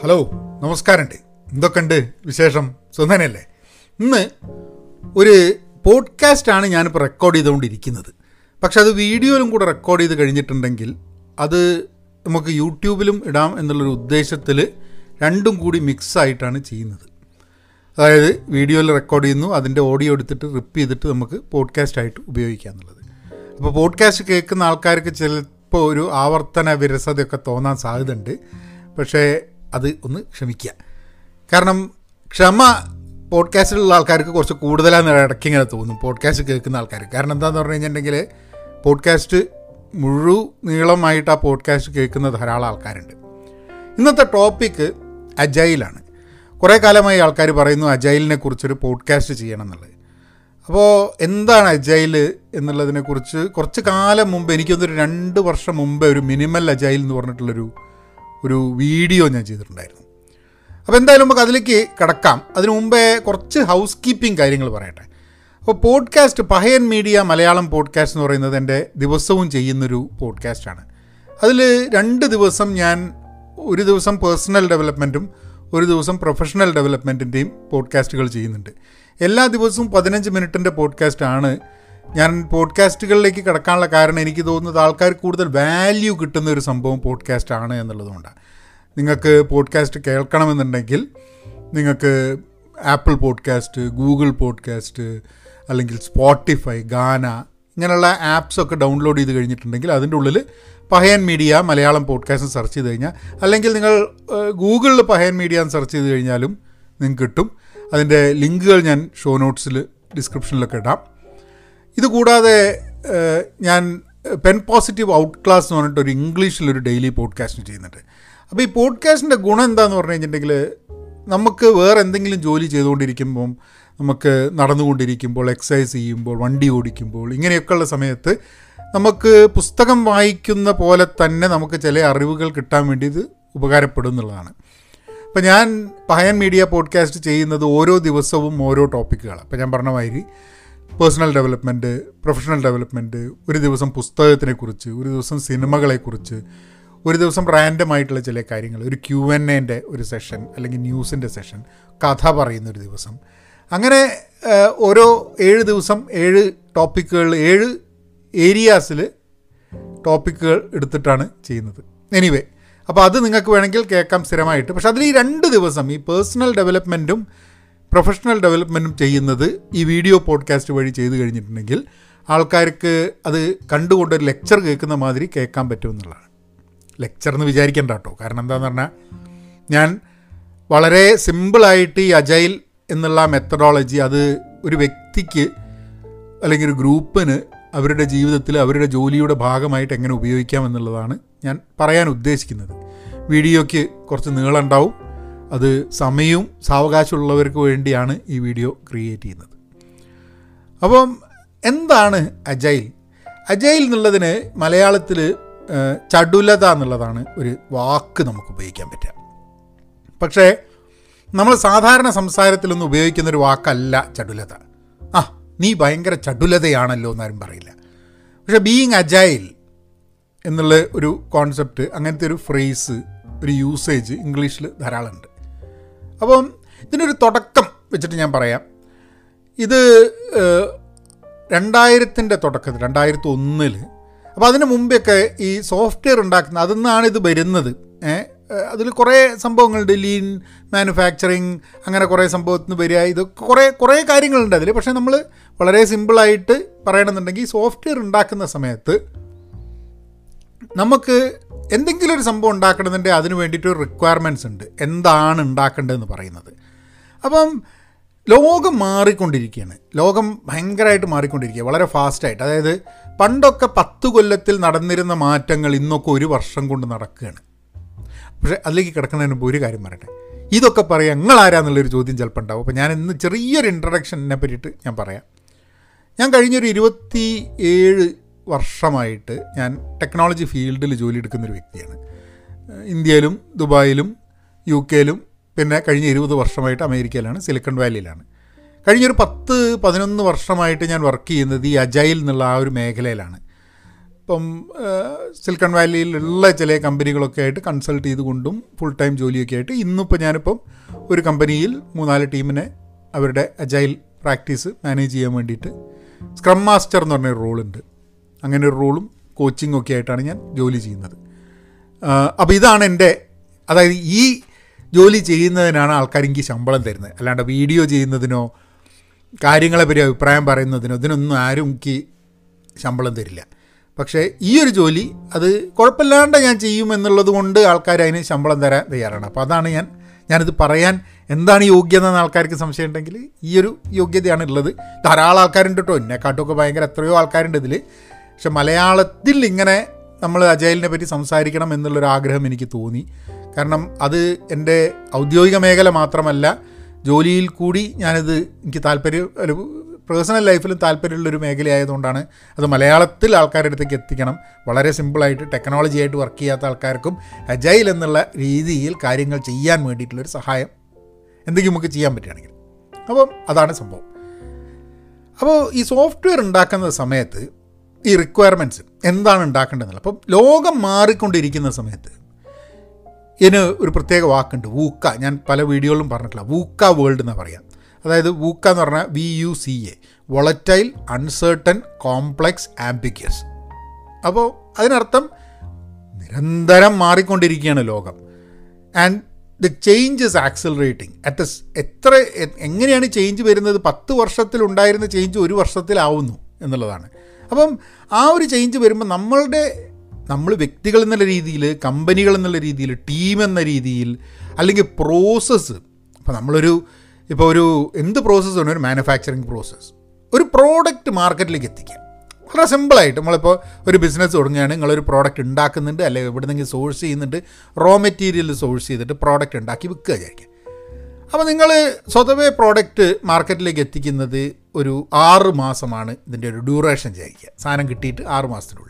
Hello നമസ്കാരമുണ്ട്. എന്തൊക്കെയുണ്ട് വിശേഷം? സുന്ദനല്ലേ ഇന്ന് ഒരു പോഡ്കാസ്റ്റാണ് ഞാനിപ്പോൾ റെക്കോർഡ് ചെയ്തുകൊണ്ടിരിക്കുന്നത്. പക്ഷെ അത് വീഡിയോയിലും കൂടെ റെക്കോർഡ് ചെയ്ത് കഴിഞ്ഞിട്ടുണ്ടെങ്കിൽ അത് നമുക്ക് യൂട്യൂബിലും ഇടാം എന്നുള്ളൊരു ഉദ്ദേശത്തിൽ രണ്ടും കൂടി മിക്സ് ആയിട്ടാണ് ചെയ്യുന്നത്. അതായത് വീഡിയോയിൽ റെക്കോർഡ് ചെയ്യുന്നു അതിന്റെ ഓഡിയോ എടുത്തിട്ട് റിപ്പ് ചെയ്തിട്ട് നമുക്ക് പോഡ്കാസ്റ്റ് ആയിട്ട് ഉപയോഗിക്കാം എന്നുള്ളത്. അപ്പോൾ പോഡ്കാസ്റ്റ് കേൾക്കുന്ന ആൾക്കാർക്ക് ചിലപ്പോൾ ഒരു ആവർത്തന വിരസതയൊക്കെ തോന്നാൻ സാധ്യതയുണ്ട്. പക്ഷേ അത് ഒന്ന് ക്ഷമിക്കുക. കാരണം ക്ഷമ പോഡ്കാസ്റ്റിലുള്ള ആൾക്കാർക്ക് കുറച്ച് കൂടുതലാണ് ഇടയ്ക്ക് ഇങ്ങനെ തോന്നും. പോഡ്കാസ്റ്റ് കേൾക്കുന്ന ആൾക്കാർ കാരണം എന്താണെന്ന് പറഞ്ഞു കഴിഞ്ഞിട്ടുണ്ടെങ്കിൽ പോഡ്കാസ്റ്റ് മുഴു നീളമായിട്ട് ആ പോഡ്കാസ്റ്റ് കേൾക്കുന്ന ധാരാളം ആൾക്കാരുണ്ട്. ഇന്നത്തെ ടോപ്പിക്ക് അജൈലാണ്. കുറേ കാലമായി ആൾക്കാർ പറയുന്നു അജൈലിനെ കുറിച്ചൊരു പോഡ്കാസ്റ്റ് ചെയ്യണം എന്നുള്ളത്. അപ്പോൾ എന്താണ് അജൈൽ എന്നുള്ളതിനെക്കുറിച്ച് കുറച്ച് കാലം മുമ്പ് എനിക്കൊന്നൊരു രണ്ട് വർഷം മുമ്പേ ഒരു മിനിമൽ അജൈൽ എന്ന് പറഞ്ഞിട്ടുള്ളൊരു ഒരു വീഡിയോ ഞാൻ ചെയ്തിട്ടുണ്ടായിരുന്നു. അപ്പോൾ എന്തായാലും നമുക്ക് അതിലേക്ക് കിടക്കാം. അതിനു മുമ്പേ കുറച്ച് ഹൗസ് കീപ്പിംഗ് കാര്യങ്ങൾ പറയട്ടെ. അപ്പോൾ podcast Pahayan media Malayalam podcast എന്ന് പറയുന്നത് എന്റെ ദിവസവും ചെയ്യുന്നൊരു പോഡ്കാസ്റ്റാണ്. അതിൽ രണ്ട് ദിവസം ഞാൻ ഒരു ദിവസം പേഴ്സണൽ ഡെവലപ്മെന്റും ഒരു ദിവസം പ്രൊഫഷണൽ ഡെവലപ്മെന്റിന്റെയും പോഡ്കാസ്റ്റുകൾ ചെയ്യുന്നുണ്ട്. എല്ലാ ദിവസവും പതിനഞ്ച് മിനിറ്റിന്റെ പോഡ്കാസ്റ്റാണ് ഞാൻ പോഡ്കാസ്റ്റുകളിലേക്ക് കിടക്കാനുള്ള കാരണം എനിക്ക് തോന്നുന്നത് ആൾക്കാർ കൂടുതൽ വാല്യൂ കിട്ടുന്ന ഒരു സംഭവം പോഡ്കാസ്റ്റ് ആണ് എന്നുള്ളതുകൊണ്ടാണ്. നിങ്ങൾക്ക് പോഡ്കാസ്റ്റ് കേൾക്കണമെന്നുണ്ടെങ്കിൽ നിങ്ങൾക്ക് ആപ്പിൾ പോഡ്കാസ്റ്റ് ഗൂഗിൾ പോഡ്കാസ്റ്റ് അല്ലെങ്കിൽ സ്പോട്ടിഫൈ ഗാന ഇങ്ങനെയുള്ള ആപ്സൊക്കെ ഡൗൺലോഡ് ചെയ്ത് കഴിഞ്ഞിട്ടുണ്ടെങ്കിൽ അതിന്റെ ഉള്ളിൽ Pahayan media Malayalam podcast search ചെയ്ത് കഴിഞ്ഞാൽ അല്ലെങ്കിൽ നിങ്ങൾ ഗൂഗിളിൽ പഹയൻ മീഡിയ എന്ന് സെർച്ച് ചെയ്ത് കഴിഞ്ഞാലും നിങ്ങൾക്ക് കിട്ടും. അതിന്റെ ലിങ്കുകൾ ഞാൻ ഷോ നോട്ട്സിൽ ഡിസ്ക്രിപ്ഷനിലൊക്കെ ഇടാം. ഇതുകൂടാതെ ഞാൻ പെൻ പോസിറ്റീവ് ഔട്ട് ക്ലാസ് എന്ന് പറഞ്ഞിട്ട് ഒരു ഇംഗ്ലീഷിലൊരു ഡെയിലി പോഡ്കാസ്റ്റ് ചെയ്യുന്നുണ്ട്. അപ്പോൾ ഈ പോഡ്കാസ്റ്റിന്റെ ഗുണം എന്താണെന്ന് പറഞ്ഞു കഴിഞ്ഞിട്ടുണ്ടെങ്കിൽ നമുക്ക് വേറെ എന്തെങ്കിലും ജോലി ചെയ്തുകൊണ്ടിരിക്കുമ്പം നമുക്ക് നടന്നുകൊണ്ടിരിക്കുമ്പോൾ എക്സസൈസ് ചെയ്യുമ്പോൾ വണ്ടി ഓടിക്കുമ്പോൾ ഇങ്ങനെയൊക്കെയുള്ള സമയത്ത് നമുക്ക് പുസ്തകം വായിക്കുന്ന പോലെ തന്നെ നമുക്ക് ചില അറിവുകൾ കിട്ടാൻ വേണ്ടി ഇത് ഉപകാരപ്പെടും എന്നുള്ളതാണ്. അപ്പോൾ ഞാൻ പഹയൻ മീഡിയ പോഡ്കാസ്റ്റ് ചെയ്യുന്നത് ഓരോ ദിവസവും ഓരോ ടോപ്പിക്കുകളാണ് അപ്പോൾ ഞാൻ പറഞ്ഞ മാതിരി പേഴ്സണൽ ഡെവലപ്മെന്റ് പ്രൊഫഷണൽ ഡെവലപ്മെന്റ് ഒരു ദിവസം പുസ്തകത്തിനെക്കുറിച്ച് ഒരു ദിവസം സിനിമകളെക്കുറിച്ച് ഒരു ദിവസം റാൻഡം ആയിട്ടുള്ള ചില കാര്യങ്ങൾ ഒരു ക്യു എൻ എന്റെ ഒരു സെഷൻ അല്ലെങ്കിൽ ന്യൂസിന്റെ സെഷൻ കഥ പറയുന്ന ഒരു ദിവസം. അങ്ങനെ ഓരോ ഏഴ് ദിവസം ഏഴ് ടോപ്പിക്കുകൾ ഏഴ് ഏരിയാസിൽ ടോപ്പിക്കുകൾ എടുത്തിട്ടാണ് ചെയ്യുന്നത്. എനിവേ അപ്പോൾ അത് നിങ്ങൾക്ക് വേണമെങ്കിൽ കേൾക്കാം സ്ഥിരമായിട്ട്. പക്ഷെ അതിൽ ഈ രണ്ട് ദിവസം ഈ പേഴ്സണൽ ഡെവലപ്മെന്റും പ്രൊഫഷണൽ ഡെവലപ്മെന്റും ചെയ്യുന്നത് ഈ വീഡിയോ പോഡ്കാസ്റ്റ് വഴി ചെയ്തു കഴിഞ്ഞിട്ടുണ്ടെങ്കിൽ ആൾക്കാർക്ക് അത് കണ്ടുകൊണ്ട് ഒരു ലെക്ചർ കേൾക്കുന്ന മാതിരി കേൾക്കാൻ പറ്റുമെന്നുള്ളതാണ്. ലെക്ചർ എന്ന് വിചാരിക്കേണ്ട കേട്ടോ. കാരണം എന്താണെന്ന് പറഞ്ഞാൽ ഞാൻ വളരെ സിമ്പിളായിട്ട് ഈ അജൈൽ എന്നുള്ള മെത്തഡോളജി അത് ഒരു വ്യക്തിക്ക് അല്ലെങ്കിൽ ഒരു ഗ്രൂപ്പിന് അവരുടെ ജീവിതത്തിൽ അവരുടെ ജോലിയുടെ ഭാഗമായിട്ട് എങ്ങനെ ഉപയോഗിക്കാം എന്നുള്ളതാണ് ഞാൻ പറയാൻ ഉദ്ദേശിക്കുന്നത്. വീഡിയോയ്ക്ക് കുറച്ച് നീളമുണ്ടാവും അത് സമയവും സാവകാശമുള്ളവർക്ക് വേണ്ടിയാണ് ഈ വീഡിയോ ക്രിയേറ്റ് ചെയ്യുന്നത്. അപ്പം എന്താണ് അജൈൽ? അജൈൽ എന്നുള്ളതിന് മലയാളത്തിൽ ചടുലത എന്നുള്ളതാണ് ഒരു വാക്ക് നമുക്ക് ഉപയോഗിക്കാൻ പറ്റുക. പക്ഷേ നമ്മൾ സാധാരണ സംസാരത്തിലൊന്നും ഉപയോഗിക്കുന്ന ഒരു വാക്കല്ല ചടുലത. ആ നീ ഭയങ്കര ചടുലതയാണല്ലോ എന്നാരും പറയില്ല. പക്ഷെ ബീയിങ് അജൈൽ എന്നുള്ള ഒരു കോൺസെപ്റ്റ് അങ്ങനത്തെ ഒരു ഫ്രേസ് ഒരു യൂസേജ് ഇംഗ്ലീഷിൽ ധാരാളമുണ്ട്. അപ്പം ഇതിനൊരു തുടക്കം വെച്ചിട്ട് ഞാൻ പറയാം. ഇത് രണ്ടായിരത്തിന്റെ തുടക്കത്തിൽ രണ്ടായിരത്തി ഒന്നിൽ അപ്പോൾ അതിന് മുമ്പൊക്കെ ഈ സോഫ്റ്റ്വെയർ ഉണ്ടാക്കുന്ന അതിൽ നിന്നാണ് ഇത് വരുന്നത്. അതിൽ കുറേ സംഭവങ്ങളുണ്ട്. ലീൻ മാനുഫാക്ചറിങ് അങ്ങനെ കുറേ സംഭവത്തിന് വരിക. ഇതൊക്കെ കുറേ കുറേ കാര്യങ്ങളുണ്ട് അതിൽ പക്ഷേ നമ്മൾ വളരെ സിമ്പിളായിട്ട് പറയണമെന്നുണ്ടെങ്കിൽ സോഫ്റ്റ്വെയർ ഉണ്ടാക്കുന്ന സമയത്ത് നമുക്ക് എന്തെങ്കിലും ഒരു സംഭവം ഉണ്ടാക്കണമെന്നുണ്ടെങ്കിൽ അതിന് വേണ്ടിയിട്ട് റിക്വയർമെന്റ്സ് ഉണ്ട്. എന്താണ് ഉണ്ടാക്കേണ്ടതെന്ന് പറയുന്നത്. അപ്പം ലോകം മാറിക്കൊണ്ടിരിക്കുകയാണ്. ലോകം ഭയങ്കരമായിട്ട് മാറിക്കൊണ്ടിരിക്കുക വളരെ ഫാസ്റ്റായിട്ട് അതായത് പണ്ടൊക്കെ പത്ത് കൊല്ലത്തിൽ നടന്നിരുന്ന മാറ്റങ്ങൾ ഇന്നൊക്കെ ഒരു വർഷം കൊണ്ട് നടക്കുകയാണ്. പക്ഷേ അതിലേക്ക് കിടക്കുന്നതിന് മുമ്പ് ഒരു കാര്യം പറയട്ടെ. ഇതൊക്കെ പറയാം നിങ്ങളാരാന്നുള്ളൊരു ചോദ്യം ചിലപ്പോൾ ഉണ്ടാവും. അപ്പോൾ ഞാൻ ഇന്ന് ചെറിയൊരു ഇൻട്രഡക്ഷനെ പറ്റിയിട്ട് ഞാൻ പറയാം. ഞാൻ കഴിഞ്ഞൊരു ഇരുപത്തി ഏഴ് വർഷമായിട്ട് ഞാൻ ടെക്നോളജി ഫീൽഡിൽ ജോലി എടുക്കുന്നൊരു വ്യക്തിയാണ്. ഇന്ത്യയിലും ദുബായിലും യു കെയിലും പിന്നെ കഴിഞ്ഞ ഇരുപത് വർഷമായിട്ട് അമേരിക്കയിലാണ് സിലിക്കൺ വാലിയിലാണ്. കഴിഞ്ഞൊരു പത്ത് പതിനൊന്ന് വർഷമായിട്ട് ഞാൻ വർക്ക് ചെയ്യുന്നത് ഈ അജൈൽ എന്നുള്ള ആ ഒരു മേഖലയിലാണ്. ഇപ്പം സിലിക്കൺ വാലിയിലുള്ള ചില കമ്പനികളൊക്കെ ആയിട്ട് കൺസൾട്ട് ചെയ്തുകൊണ്ടും ഫുൾ ടൈം ജോലിയൊക്കെ ആയിട്ട് ഇന്നിപ്പോൾ ഞാനിപ്പം ഒരു കമ്പനിയിൽ മൂന്നാൽ ടീമിനെ അവരുടെ അജൈൽ പ്രാക്ടീസ് മാനേജ് ചെയ്യാൻ വേണ്ടിയിട്ട് സ്ക്രം മാസ്റ്റർ എന്ന് പറഞ്ഞൊരു റോളുണ്ട് അങ്ങനെ ഒരു റോളും കോച്ചിങ്ങും ഒക്കെ ആയിട്ടാണ് ഞാൻ ജോലി ചെയ്യുന്നത്. അപ്പോൾ ഇതാണ് എന്റെ അതായത് ഈ ജോലി ചെയ്യുന്നതിനാണ് ആൾക്കാർ എനിക്ക് ശമ്പളം തരുന്നത്. അല്ലാണ്ട് വീഡിയോ ചെയ്യുന്നതിനോ കാര്യങ്ങളെ പറ്റി അഭിപ്രായം പറയുന്നതിനോ ഇതിനൊന്നും ആരും എനിക്ക് ശമ്പളം തരില്ല. പക്ഷേ ഈ ഒരു ജോലി അത് കുഴപ്പമില്ലാണ്ട് ഞാൻ ചെയ്യുമെന്നുള്ളത് കൊണ്ട് ആൾക്കാർ അതിന് ശമ്പളം തരാൻ തയ്യാറാണ്. അപ്പോൾ അതാണ് ഞാൻ ഞാനിത് പറയാൻ എന്താണ് യോഗ്യത എന്ന് ആൾക്കാർക്ക് സംശയം ഉണ്ടെങ്കിൽ ഈ ഒരു യോഗ്യതയാണ് ഉള്ളത്. ധാരാളം ആൾക്കാരുണ്ട് കേട്ടോ എന്നെക്കാട്ടുമൊക്കെ ഭയങ്കര എത്രയോ ആൾക്കാരുണ്ട് ഇതിൽ പക്ഷെ മലയാളത്തിൽ ഇങ്ങനെ നമ്മൾ അജയലിനെ പറ്റി സംസാരിക്കണം എന്നുള്ളൊരു ആഗ്രഹം എനിക്ക് തോന്നി. കാരണം അത് എന്റെ ഔദ്യോഗിക മേഖല മാത്രമല്ല ജോലിയിൽ കൂടി ഞാനിത് എനിക്ക് താല്പര്യം ഒരു പേഴ്സണൽ ലൈഫിലും താല്പര്യമുള്ളൊരു മേഖലയായതുകൊണ്ടാണ് അത് മലയാളത്തിൽ ആൾക്കാരുടെ അടുത്തേക്ക് എത്തിക്കണം. വളരെ സിമ്പിളായിട്ട് ടെക്നോളജി ആയിട്ട് വർക്ക് ചെയ്യാത്ത ആൾക്കാർക്കും അജൈൽ എന്നുള്ള രീതിയിൽ കാര്യങ്ങൾ ചെയ്യാൻ വേണ്ടിയിട്ടുള്ളൊരു സഹായം എന്തെങ്കിലും നമുക്ക് ചെയ്യാൻ പറ്റുകയാണെങ്കിൽ. അപ്പം അതാണ് സംഭവം. അപ്പോൾ ഈ സോഫ്റ്റ്വെയർ ഉണ്ടാക്കുന്ന സമയത്ത് ഈ റിക്വയർമെന്റ്സ് എന്താണ് ഉണ്ടാക്കേണ്ടതെന്നില്ല അപ്പം ലോകം മാറിക്കൊണ്ടിരിക്കുന്ന സമയത്ത് ഇതിന് ഒരു പ്രത്യേക വാക്കുണ്ട് വൂക്ക. ഞാൻ പല വീഡിയോകളിലും പറഞ്ഞിട്ടില്ല. വൂക്ക വേൾഡ് എന്ന് പറയാം. അതായത് വൂക്ക എന്ന് പറഞ്ഞാൽ V U C A volatile uncertain complex ambiguous അപ്പോൾ അതിനർത്ഥം നിരന്തരം മാറിക്കൊണ്ടിരിക്കുകയാണ് ലോകം. And the change is accelerating at എത്ര എങ്ങനെയാണ് ചേഞ്ച് വരുന്നത്? പത്ത് വർഷത്തിലുണ്ടായിരുന്ന ചേഞ്ച് ഒരു വർഷത്തിലാവുന്നു എന്നുള്ളതാണ്. അപ്പം ആ ഒരു ചേഞ്ച് വരുമ്പോൾ നമ്മളുടെ നമ്മൾ വ്യക്തികൾ എന്നുള്ള രീതിയിൽ കമ്പനികൾ എന്നുള്ള രീതിയിൽ ടീം എന്ന രീതിയിൽ അല്ലെങ്കിൽ പ്രോസസ്സ് ഇപ്പോൾ നമ്മളൊരു ഇപ്പോൾ ഒരു എന്ത് പ്രോസസ്സ് ആണ് ഒരു മാനുഫാക്ചറിങ് പ്രോസസ്സ് ഒരു പ്രോഡക്റ്റ് മാർക്കറ്റിലേക്ക് എത്തിക്കുക. വളരെ സിമ്പിളായിട്ട് നമ്മളിപ്പോൾ ഒരു ബിസിനസ് തുടങ്ങുകയാണ്. നിങ്ങളൊരു പ്രോഡക്റ്റ് ഉണ്ടാക്കുന്നുണ്ട് അല്ലെങ്കിൽ ഇവിടെ നിന്നെങ്കിൽ സോഴ്സ് ചെയ്യുന്നുണ്ട് റോ മെറ്റീരിയൽ സോഴ്സ് ചെയ്തിട്ട് പ്രോഡക്റ്റ് ഉണ്ടാക്കി വിൽക്കുക വിചാരിക്കുക. അപ്പോൾ നിങ്ങൾ സ്വതവേ പ്രോഡക്റ്റ് മാർക്കറ്റിലേക്ക് എത്തിക്കുന്നത് ഒരു ആറ് മാസമാണ് ഇതിന്റെ ഒരു ഡ്യൂറേഷൻ വിചാരിക്കുക സാധനം കിട്ടിയിട്ട് ആറ് മാസത്തിനുള്ളിൽ.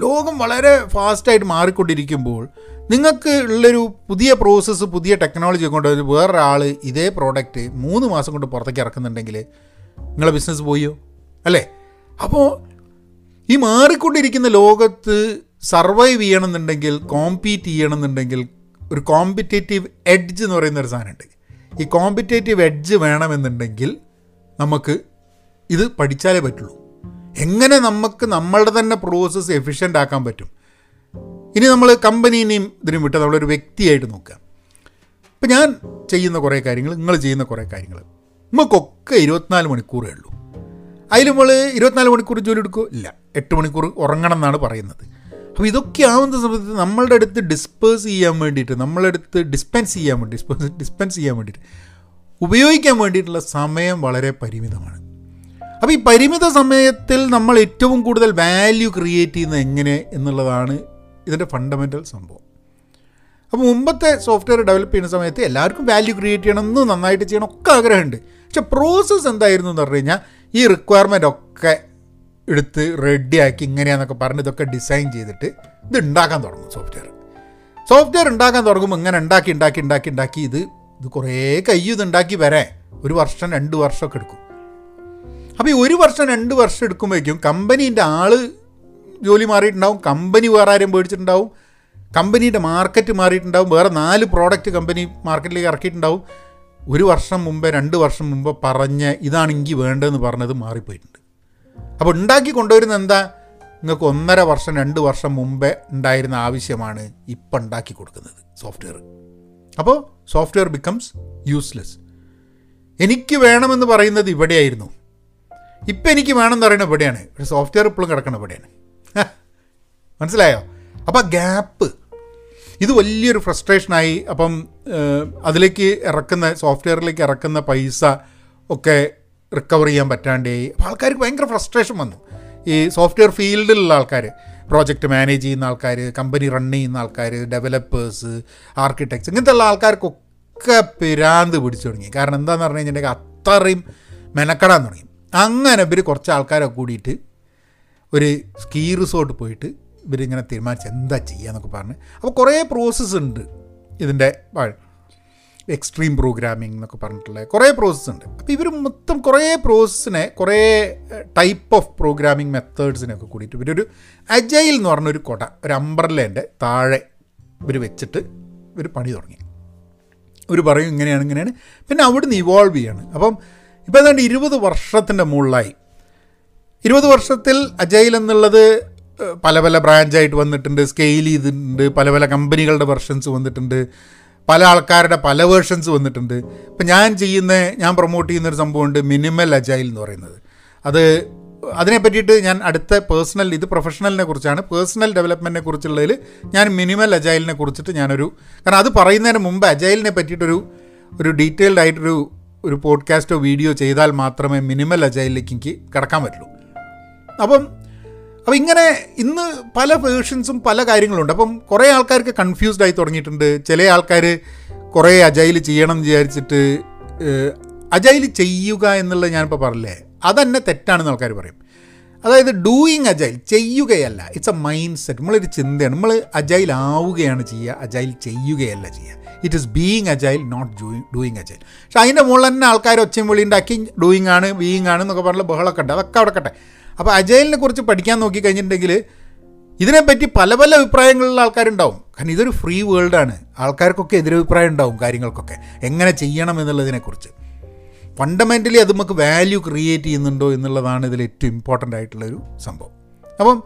ലോകം വളരെ ഫാസ്റ്റായിട്ട് മാറിക്കൊണ്ടിരിക്കുമ്പോൾ നിങ്ങൾക്ക് ഉള്ളൊരു പുതിയ പ്രോസസ്സ് പുതിയ ടെക്നോളജി കൊണ്ട് ഒരു വേറൊരാൾ ഇതേ പ്രോഡക്റ്റ് മൂന്ന് മാസം കൊണ്ട് പുറത്തേക്ക് ഇറക്കുന്നുണ്ടെങ്കിൽ നിങ്ങളെ ബിസിനസ് പോയോ? അല്ലേ? അപ്പോൾ ഈ മാറിക്കൊണ്ടിരിക്കുന്ന ലോകത്ത് സർവൈവ് ചെയ്യണമെന്നുണ്ടെങ്കിൽ കോമ്പീറ്റ് ചെയ്യണമെന്നുണ്ടെങ്കിൽ ഒരു കോമ്പറ്റേറ്റീവ് എഡ്ജ് എന്ന് പറയുന്ന ഒരു സാധനമുണ്ട്. ഈ കോമ്പറ്റേറ്റീവ് എഡ്ജ് വേണമെന്നുണ്ടെങ്കിൽ നമുക്ക് ഇത് പഠിച്ചാലേ പറ്റുള്ളൂ. എങ്ങനെ നമുക്ക് നമ്മളുടെ തന്നെ പ്രോസസ്സ് എഫിഷ്യന്റ് ആക്കാൻ പറ്റും? ഇനി നമ്മൾ കമ്പനീനെയും ഇതിനും വിട്ട് നമ്മളൊരു വ്യക്തിയായിട്ട് നോക്കുക ഇപ്പം ഞാൻ ചെയ്യുന്ന കുറേ കാര്യങ്ങൾ നിങ്ങൾ ചെയ്യുന്ന കുറേ കാര്യങ്ങൾ നമുക്കൊക്കെ ഇരുപത്തിനാല് മണിക്കൂറേ ഉള്ളൂ. അതിൽ നമ്മൾ ഇരുപത്തിനാല് മണിക്കൂർ ജോലി എടുക്കുമോ ഇല്ല. എട്ട് മണിക്കൂർ ഉറങ്ങണം എന്നാണ് പറയുന്നത്. അപ്പോൾ ഇതൊക്കെ ആവുന്ന സമയത്ത് നമ്മളുടെ അടുത്ത് ഡിസ്പേഴ്സ് ചെയ്യാൻ വേണ്ടിയിട്ട് നമ്മളുടെ അടുത്ത് ഡിസ്പെൻസ് ചെയ്യാൻ വേണ്ടി ഡിസ്പെൻസ് ഡിസ്പെൻസ് ചെയ്യാൻ വേണ്ടിയിട്ട് ഉപയോഗിക്കാൻ വേണ്ടിയിട്ടുള്ള സമയം വളരെ പരിമിതമാണ്. അപ്പോൾ ഈ പരിമിത സമയത്തിൽ നമ്മൾ ഏറ്റവും കൂടുതൽ വാല്യൂ ക്രിയേറ്റ് ചെയ്യുന്നത് എങ്ങനെ എന്നുള്ളതാണ് ഇതിന്റെ ഫണ്ടമെന്റൽ സംഭവം. അപ്പോൾ മുമ്പത്തെ സോഫ്റ്റ്വെയർ ഡെവലപ്പ് ചെയ്യുന്ന സമയത്ത് എല്ലാവർക്കും വാല്യൂ ക്രിയേറ്റ് ചെയ്യണം എന്ന് നന്നായിട്ട് ചെയ്യണം ഒക്കെ ആഗ്രഹമുണ്ട്. പക്ഷെ പ്രോസസ്സ് എന്തായിരുന്നു എന്ന് പറഞ്ഞു കഴിഞ്ഞാൽ ഈ റിക്വയർമെന്റ് ഒക്കെ എടുത്ത് റെഡിയാക്കി ഇങ്ങനെയാന്നൊക്കെ പറഞ്ഞ് ഇതൊക്കെ ഡിസൈൻ ചെയ്തിട്ട് ഇത് ഉണ്ടാക്കാൻ തുടങ്ങും സോഫ്റ്റ്വെയർ. സോഫ്റ്റ്വെയർ ഉണ്ടാക്കാൻ തുടങ്ങുമ്പോൾ ഇങ്ങനെ ഉണ്ടാക്കി ഉണ്ടാക്കി ഉണ്ടാക്കി ഉണ്ടാക്കി ഇത് ഇത് കുറേ കയ്യും ഇത് ഉണ്ടാക്കി വരാൻ ഒരു വർഷം രണ്ട് വർഷമൊക്കെ എടുക്കും. അപ്പോൾ ഈ ഒരു വർഷം രണ്ട് വർഷം എടുക്കുമ്പോഴേക്കും കമ്പനീന്റെ ആൾ ജോലി മാറിയിട്ടുണ്ടാവും കമ്പനി വേറെ ആരും മേടിച്ചിട്ടുണ്ടാവും കമ്പനീന്റെ മാർക്കറ്റ് മാറിയിട്ടുണ്ടാവും വേറെ നാല് പ്രോഡക്റ്റ് കമ്പനി മാർക്കറ്റിലേക്ക് ഇറക്കിയിട്ടുണ്ടാവും. ഒരു വർഷം മുമ്പേ രണ്ട് വർഷം മുമ്പ് പറഞ്ഞ് ഇതാണ് എനിക്ക് വേണ്ടതെന്ന് പറഞ്ഞത് മാറിപ്പോയിട്ടുണ്ട്. അപ്പോൾ ഉണ്ടാക്കി കൊണ്ടുവരുന്ന എന്താ? നിങ്ങൾക്ക് ഒന്നര വർഷം രണ്ട് വർഷം മുമ്പേ ഉണ്ടായിരുന്ന ആവശ്യമാണ് ഇപ്പം ഉണ്ടാക്കി കൊടുക്കുന്നത് സോഫ്റ്റ്വെയർ. അപ്പോൾ സോഫ്റ്റ്വെയർ ബിക്കംസ് യൂസ്ലെസ് എനിക്ക് വേണമെന്ന് പറയുന്നത് ഇവിടെയായിരുന്നു. ഇപ്പം എനിക്ക് വേണമെന്ന് പറയുന്നത് ഇവിടെയാണ്. പക്ഷേ സോഫ്റ്റ്വെയർ ഇപ്പോഴും കിടക്കണം ഇവിടെയാണ്. മനസ്സിലായോ? അപ്പോൾ ഗ്യാപ്പ് ഇത് വലിയൊരു ഫ്രസ്ട്രേഷനായി അപ്പം അതിലേക്ക് ഇറക്കുന്ന സോഫ്റ്റ്വെയറിലേക്ക് ഇറക്കുന്ന പൈസ ഒക്കെ റിക്കവർ ചെയ്യാൻ പറ്റാണ്ടേ അപ്പോൾ ആൾക്കാർക്ക് ഭയങ്കര ഫ്രസ്ട്രേഷൻ വന്നു. ഈ സോഫ്റ്റ്വെയർ ഫീൽഡിലുള്ള ആൾക്കാർ പ്രോജക്റ്റ് മാനേജ് ചെയ്യുന്ന ആൾക്കാർ കമ്പനി റൺ ചെയ്യുന്ന ആൾക്കാർ ഡെവലപ്പേഴ്സ് ആർക്കിടെക്ട്സ് ഇങ്ങനത്തെ ഉള്ള ആൾക്കാർക്കൊക്കെ പിരാന്ത് പിടിച്ചു തുടങ്ങി. കാരണം എന്താണെന്ന് പറഞ്ഞു കഴിഞ്ഞിട്ടുണ്ടെങ്കിൽ അത്രയും മെനക്കെടാൻ തുടങ്ങി. അങ്ങനെ ഇവർ കുറച്ച് ആൾക്കാരെ കൂടിയിട്ട് ഒരു സ്കീ റിസോർട്ട് പോയിട്ട് ഇവരിങ്ങനെ തീരുമാനിച്ച് എന്താ ചെയ്യുക എന്നൊക്കെ പറഞ്ഞ്. അപ്പോൾ കുറേ പ്രോസസ്സ് ഉണ്ട് ഇതിന്റെ എക്സ്ട്രീം പ്രോഗ്രാമിംഗ് എന്നൊക്കെ പറഞ്ഞിട്ടുള്ള കുറേ പ്രോസസ്സ് ഉണ്ട്. അപ്പോൾ ഇവർ മൊത്തം കുറേ പ്രോസസ്സിനെ കുറേ ടൈപ്പ് ഓഫ് പ്രോഗ്രാമിംഗ് മെത്തേഡ്സിനൊക്കെ കൂടിയിട്ട് ഇവരൊരു അജൈൽ എന്ന് പറഞ്ഞൊരു കൊട ഒരു അംബ്രല്ലേന്റെ താഴെ ഇവർ വെച്ചിട്ട് ഇവർ പണി തുടങ്ങി. ഒരു പറയും ഇങ്ങനെയാണ് ഇങ്ങനെയാണ്. പിന്നെ അവിടുന്ന് ഇവോൾവ് ചെയ്യാണ്. അപ്പം ഇപ്പോൾ ഏതാണ്ട് ഇരുപത് വർഷത്തിന്റെ മുകളിലായി. ഇരുപത് വർഷത്തിൽ അജൈൽ എന്നുള്ളത് പല പല ബ്രാഞ്ചായിട്ട് വന്നിട്ടുണ്ട് സ്കെയിൽ ചെയ്തിട്ടുണ്ട് പല പല കമ്പനികളുടെ വെർഷൻസ് വന്നിട്ടുണ്ട്. പല ആൾക്കാരുടെ പല വേർഷൻസ് വന്നിട്ടുണ്ട്. ഇപ്പം ഞാൻ ചെയ്യുന്ന ഞാൻ പ്രൊമോട്ട് ചെയ്യുന്നൊരു സംഭവമുണ്ട് മിനിമൽ അജൈൽ എന്ന് പറയുന്നത്. അത് അതിനെ പറ്റിയിട്ട് ഞാൻ അടുത്ത പേഴ്സണൽ ഇത് പ്രൊഫഷണലിനെ കുറിച്ചാണ്. പേഴ്സണൽ ഡെവലപ്മെന്റിനെ കുറിച്ചുള്ളതിൽ ഞാൻ മിനിമൽ അജൈലിനെ കുറിച്ചിട്ട് ഞാനൊരു കാരണം അത് പറയുന്നതിന് മുമ്പ് അജൈലിനെ പറ്റിയിട്ടൊരു ഒരു ഡീറ്റെയിൽഡ് ആയിട്ടൊരു ഒരു പോഡ്കാസ്റ്റോ വീഡിയോ ചെയ്താൽ മാത്രമേ മിനിമൽ അജൈലിലേക്ക് എനിക്ക് കിടക്കാൻ പറ്റുള്ളൂ. അപ്പം അപ്പം ഇങ്ങനെ ഇന്ന് പല വേർഷൻസും പല കാര്യങ്ങളുണ്ട്. അപ്പം കുറേ ആൾക്കാർക്ക് കൺഫ്യൂസ്ഡ് ആയി തുടങ്ങിയിട്ടുണ്ട്. ചില ആൾക്കാർ കുറേ അജൈൽ ചെയ്യണം എന്ന് വിചാരിച്ചിട്ട് അജൈൽ ചെയ്യുക എന്നുള്ളത് ഞാനിപ്പോൾ പറഞ്ഞില്ലേ? അതന്നെ തെറ്റാണെന്ന് ആൾക്കാർ പറയും. അതായത് ഡൂയിങ് അജൈൽ ചെയ്യുകയല്ല. ഇറ്റ്സ് എ മൈൻഡ് സെറ്റ് നമ്മളൊരു ചിന്തയാണ്. നമ്മൾ അജൈൽ ആവുകയാണ് ചെയ്യുക. അജൈൽ ചെയ്യുകയല്ല ചെയ്യുക. It is being agile not doing agile പക്ഷെ അതിന്റെ മുകളിൽ തന്നെ ആൾക്കാർ ഒച്ചയും വിളി ഉണ്ടാക്കി ഡൂയിങ് ആണ് ബീയിങ് ആണ് എന്നൊക്കെ പറഞ്ഞുള്ള ബഹളമൊക്കെ ഉണ്ട്. അതൊക്കെ അവിടെ കട്ടെ. അപ്പോൾ അജയലിനെ കുറിച്ച് പഠിക്കാൻ നോക്കി കഴിഞ്ഞിട്ടുണ്ടെങ്കിൽ ഇതിനെപ്പറ്റി പല പല അഭിപ്രായങ്ങളുള്ള ആൾക്കാരുണ്ടാവും. കാരണം ഇതൊരു ഫ്രീ വേൾഡാണ് ആൾക്കാർക്കൊക്കെ എതിരഭിപ്രായം ഉണ്ടാവും കാര്യങ്ങൾക്കൊക്കെ. എങ്ങനെ ചെയ്യണം എന്നുള്ളതിനെക്കുറിച്ച് ഫണ്ടമെന്റലി അത് നമുക്ക് വാല്യൂ ക്രിയേറ്റ് ചെയ്യുന്നുണ്ടോ എന്നുള്ളതാണ് ഇതിൽ ഏറ്റവും ഇമ്പോർട്ടന്റ് ആയിട്ടുള്ളൊരു സംഭവം. അപ്പം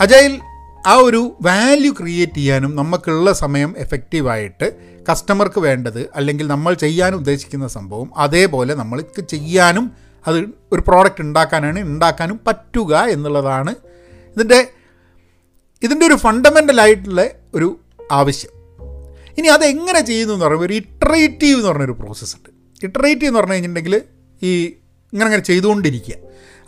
അജൈൽ ആ ഒരു വാല്യൂ ക്രിയേറ്റ് ചെയ്യാനും നമുക്കുള്ള സമയം എഫക്റ്റീവായിട്ട് കസ്റ്റമർക്ക് വേണ്ടത് അല്ലെങ്കിൽ നമ്മൾ ചെയ്യാൻ ഉദ്ദേശിക്കുന്ന സംഭവം അതേപോലെ നമ്മൾക്ക് ചെയ്യാനും അത് ഒരു പ്രോഡക്റ്റ് ഉണ്ടാക്കാനാണ് ഉണ്ടാക്കാനും പറ്റുക എന്നുള്ളതാണ് ഇതിന്റെ ഇതിന്റെ ഒരു ഫണ്ടമെന്റലായിട്ടുള്ള ഒരു ആവശ്യം. ഇനി അതെങ്ങനെ ചെയ്യുന്നു എന്ന് പറയുമ്പോൾ ഒരു ഇറ്ററേറ്റീവ് എന്ന് പറഞ്ഞൊരു പ്രോസസ്സ് ഉണ്ട്. ഇറ്ററേറ്റീവ് എന്ന് പറഞ്ഞു കഴിഞ്ഞിട്ടുണ്ടെങ്കിൽ ഈ ഇങ്ങനെ അങ്ങനെ ചെയ്തുകൊണ്ടിരിക്കുക.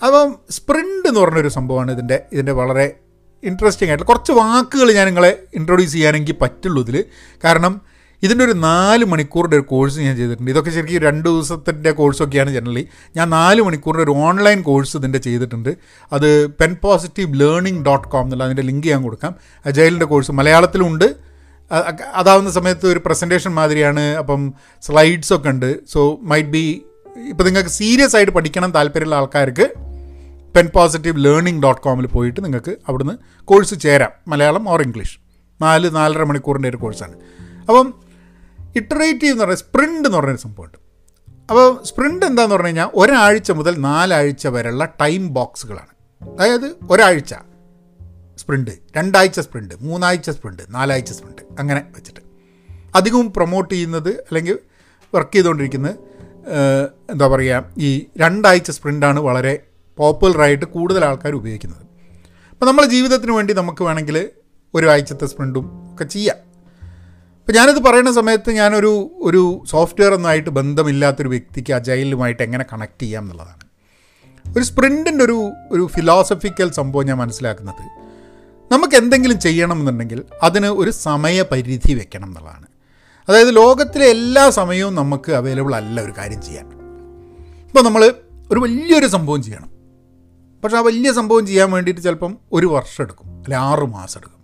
അപ്പം സ്പ്രിന്റ് എന്ന് പറഞ്ഞൊരു സംഭവമാണ് ഇതിന്റെ ഇതിന്റെ വളരെ ഇൻട്രസ്റ്റിംഗ് ആയിട്ടുള്ള കുറച്ച് വാക്കുകൾ ഞാൻ നിങ്ങളെ ഇൻട്രൊഡ്യൂസ് ചെയ്യാനെങ്കിൽ പറ്റുള്ളൂ ഇതിൽ. കാരണം ഇതിന്റെ ഒരു നാല് മണിക്കൂറിന്റെ ഒരു കോഴ്സ് ഞാൻ ചെയ്തിട്ടുണ്ട്. ഇതൊക്കെ ശരിക്കും രണ്ട് ദിവസത്തിന്റെ കോഴ്സൊക്കെയാണ് ജനറലി ഞാൻ നാല് മണിക്കൂറിന്റെ ഒരു ഓൺലൈൻ കോഴ്സ് ഇതിന്റെ ചെയ്തിട്ടുണ്ട്. അത് Pen Positive learning dot com എന്നുള്ള അതിന്റെ ലിങ്ക് ഞാൻ കൊടുക്കാം. അജൈലിന്റെ കോഴ്സ് മലയാളത്തിലുണ്ട്. അതാവുന്ന സമയത്ത് ഒരു പ്രസന്റേഷൻ മാതിരിയാണ്. അപ്പം സ്ലൈഡ്സൊക്കെ ഉണ്ട്. സോ മൈറ്റ് ബി ഇപ്പോൾ നിങ്ങൾക്ക് സീരിയസ് ആയിട്ട് പഠിക്കണം താല്പര്യമുള്ള ആൾക്കാർക്ക് പെൻ പോസിറ്റീവ് ലേണിംഗ് ഡോട്ട് കോമിൽ പോയിട്ട് നിങ്ങൾക്ക് അവിടുന്ന് കോഴ്സ് ചേരാം. മലയാളം ഓർ ഇംഗ്ലീഷ് നാല് നാലര മണിക്കൂറിന്റെ ഒരു കോഴ്സാണ്. അപ്പം ഇറ്ററേറ്റീവ് എന്ന് പറയുന്നത് സ്പ്രിന്റ് എന്ന് പറഞ്ഞൊരു സംഭവമുണ്ട്. അപ്പോൾ സ്പ്രിന്റ് എന്താന്ന് പറഞ്ഞു കഴിഞ്ഞാൽ ഒരാഴ്ച മുതൽ നാലാഴ്ച വരെയുള്ള ടൈം ബോക്സുകളാണ്. അതായത് ഒരാഴ്ച സ്പ്രിന്റ് രണ്ടാഴ്ച സ്പ്രിന്റ് മൂന്നാഴ്ച സ്പ്രിന്റ് നാലാഴ്ച സ്പ്രിന്റ് അങ്ങനെ വെച്ചിട്ട്. അധികവും പ്രൊമോട്ട് ചെയ്യുന്നത് അല്ലെങ്കിൽ വർക്ക് ചെയ്തുകൊണ്ടിരിക്കുന്നത് എന്താ പറയുക ഈ രണ്ടാഴ്ച സ്പ്രിന്റാണ് വളരെ പോപ്പുലറായിട്ട് കൂടുതൽ ആൾക്കാർ ഉപയോഗിക്കുന്നത്. അപ്പോൾ നമ്മളെ ജീവിതത്തിന് വേണ്ടി നമുക്ക് വേണമെങ്കിൽ ഒരു ആഴ്ചത്തെ സ്പ്രിന്റും ഒക്കെ ചെയ്യാം. അപ്പോൾ ഞാനിത് പറയുന്ന സമയത്ത് ഞാനൊരു ഒരു സോഫ്റ്റ്വെയർ ഒന്നുമായിട്ട് ബന്ധമില്ലാത്തൊരു വ്യക്തിക്ക് അജൈലുമായിട്ട് എങ്ങനെ കണക്ട് ചെയ്യാം എന്നുള്ളതാണ്. ഒരു സ്പ്രിന്റിന്റെ ഒരു ഒരു ഫിലോസഫിക്കൽ സംഭവം ഞാൻ മനസ്സിലാക്കുന്നത്. നമുക്ക് എന്തെങ്കിലും ചെയ്യണം എന്നുണ്ടെങ്കിൽ അതിന് ഒരു സമയപരിധി വെക്കണം എന്നുള്ളതാണ്. അതായത് ലോകത്തിലെ എല്ലാ സമയവും നമുക്ക് അവൈലബിൾ അല്ല ഒരു കാര്യം ചെയ്യാൻ. ഇപ്പോൾ നമ്മൾ ഒരു വലിയൊരു സംഭവം ചെയ്യണം. പക്ഷേ ആ വലിയ സംഭവം ചെയ്യാൻ വേണ്ടിയിട്ട് ചിലപ്പം ഒരു വർഷം എടുക്കും അല്ലെ ആറ് മാസം എടുക്കും.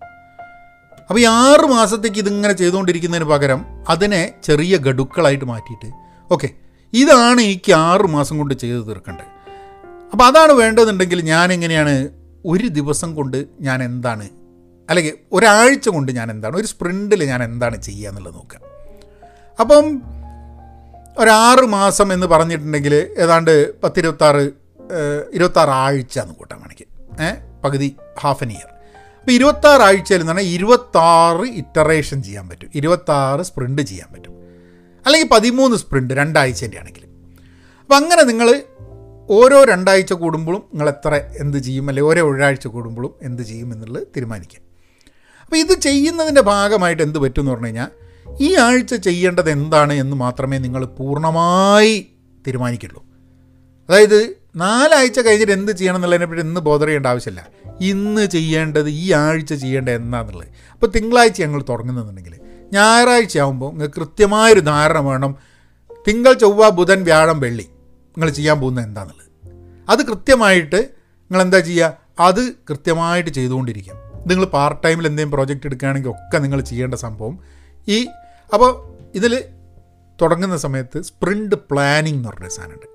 അപ്പോൾ ഈ ആറ് മാസത്തേക്ക് ഇതിങ്ങനെ ചെയ്തുകൊണ്ടിരിക്കുന്നതിന് പകരം അതിനെ ചെറിയ ഗഡുക്കളായിട്ട് മാറ്റിയിട്ട് ഓക്കെ ഇതാണ് എനിക്ക് ആറ് മാസം കൊണ്ട് ചെയ്ത് തീർക്കേണ്ടത്. അപ്പോൾ അതാണ് വേണ്ടതെന്നുണ്ടെങ്കിൽ ഞാൻ എങ്ങനെയാണ് ഒരു ദിവസം കൊണ്ട് ഞാൻ എന്താണ് അല്ലെങ്കിൽ ഒരാഴ്ച കൊണ്ട് ഞാൻ എന്താണ് ഒരു സ്പ്രിന്റിൽ ഞാൻ എന്താണ് ചെയ്യുക എന്നുള്ളത് നോക്കുക. അപ്പം ഒരാറ് മാസം എന്ന് പറഞ്ഞിട്ടുണ്ടെങ്കിൽ ഏതാണ്ട് പത്തിരുപത്താറ് ഇരുപത്താറ് ആഴ്ച എന്ന് കൂട്ടാൻ വേണമെങ്കിൽ. ഏഹ് പകുതി ഹാഫ് എൻ ഇയർ. അപ്പോൾ ഇരുപത്താറ് ആഴ്ചയിൽ എന്ന് പറഞ്ഞാൽ ഇരുപത്താറ് ഇറ്ററേഷൻ ചെയ്യാൻ പറ്റും. ഇരുപത്താറ് സ്പ്രിന്റ് ചെയ്യാൻ പറ്റും. അല്ലെങ്കിൽ പതിമൂന്ന് സ്പ്രിന്റ് രണ്ടാഴ്ചന്റെ ആണെങ്കിൽ അപ്പോൾ അങ്ങനെ നിങ്ങൾ ഓരോ രണ്ടാഴ്ച കൂടുമ്പോഴും നിങ്ങൾ എത്ര എന്ത് ചെയ്യും? അല്ലെങ്കിൽ ഓരോ ഒരാഴ്ച കൂടുമ്പോഴും എന്ത് ചെയ്യും എന്നുള്ളത് തീരുമാനിക്കാം അപ്പോൾ ഇത് ചെയ്യുന്നതിന്റെ ഭാഗമായിട്ട് എന്ത് പറ്റും എന്ന് പറഞ്ഞു കഴിഞ്ഞാൽ ഈ ആഴ്ച ചെയ്യേണ്ടത് എന്താണ് എന്ന് മാത്രമേ നിങ്ങൾ പൂർണമായി തീരുമാനിക്കുള്ളൂ. അതായത് നാലാഴ്ച കഴിഞ്ഞിട്ട് എന്ത് ചെയ്യണം എന്നുള്ളതിനെപ്പറ്റി ഇന്ന് ബോധർ ആവശ്യമില്ല. ഇന്ന് ചെയ്യേണ്ടത് ഈ ആഴ്ച ചെയ്യേണ്ടത് എന്താണെന്നുള്ളത് അപ്പോൾ തിങ്കളാഴ്ച ഞങ്ങൾ തുടങ്ങുന്നുണ്ടെങ്കിൽ ഞായറാഴ്ച ആകുമ്പോൾ നിങ്ങൾക്ക് കൃത്യമായൊരു ധാരണ വേണം. തിങ്കൾ ചൊവ്വ ബുധൻ വ്യാഴം വെള്ളി നിങ്ങൾ ചെയ്യാൻ പോകുന്നത് എന്താണെന്നുള്ളത് അത് കൃത്യമായിട്ട് നിങ്ങൾ എന്താ ചെയ്യുക? അത് കൃത്യമായിട്ട് ചെയ്തുകൊണ്ടിരിക്കാം നിങ്ങൾ പാർട്ട് ടൈമിൽ എന്തെങ്കിലും പ്രോജക്റ്റ് എടുക്കുകയാണെങ്കിൽ ഒക്കെ നിങ്ങൾ ചെയ്യേണ്ട സംഭവം. ഈ അപ്പോൾ ഇതിൽ തുടങ്ങുന്ന സമയത്ത് സ്പ്രിന്റ് പ്ലാനിങ് എന്ന് പറഞ്ഞ സാധനമുണ്ട്.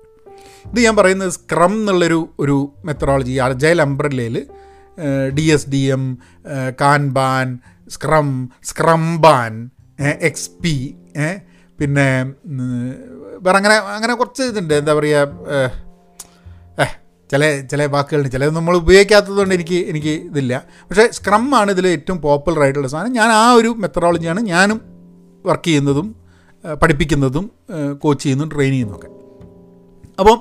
ഇത് ഞാൻ പറയുന്നത് സ്ക്രം എന്നുള്ളൊരു ഒരു methodology agile അംബ്രല്ലയിൽ D S D M kanban scrum scrumban X P പിന്നെ വേറെ അങ്ങനെ അങ്ങനെ കുറച്ച് ഇതുണ്ട്. എന്താ പറയുക ചില ചില വാക്കുകളുണ്ട്. ചിലത് നമ്മൾ ഉപയോഗിക്കാത്തതുകൊണ്ട് എനിക്ക് എനിക്ക് ഇതില്ല. പക്ഷേ സ്ക്രം ആണ് ഇതിൽ ഏറ്റവും പോപ്പുലർ ആയിട്ടുള്ള സാധനം. ഞാൻ ആ ഒരു മെത്തഡോളജിയാണ് ഞാനും വർക്ക് ചെയ്യുന്നതും പഠിപ്പിക്കുന്നതും കോച്ച് ചെയ്യുന്നതും ട്രെയിൻ ചെയ്യുന്നതും ഒക്കെ. അപ്പം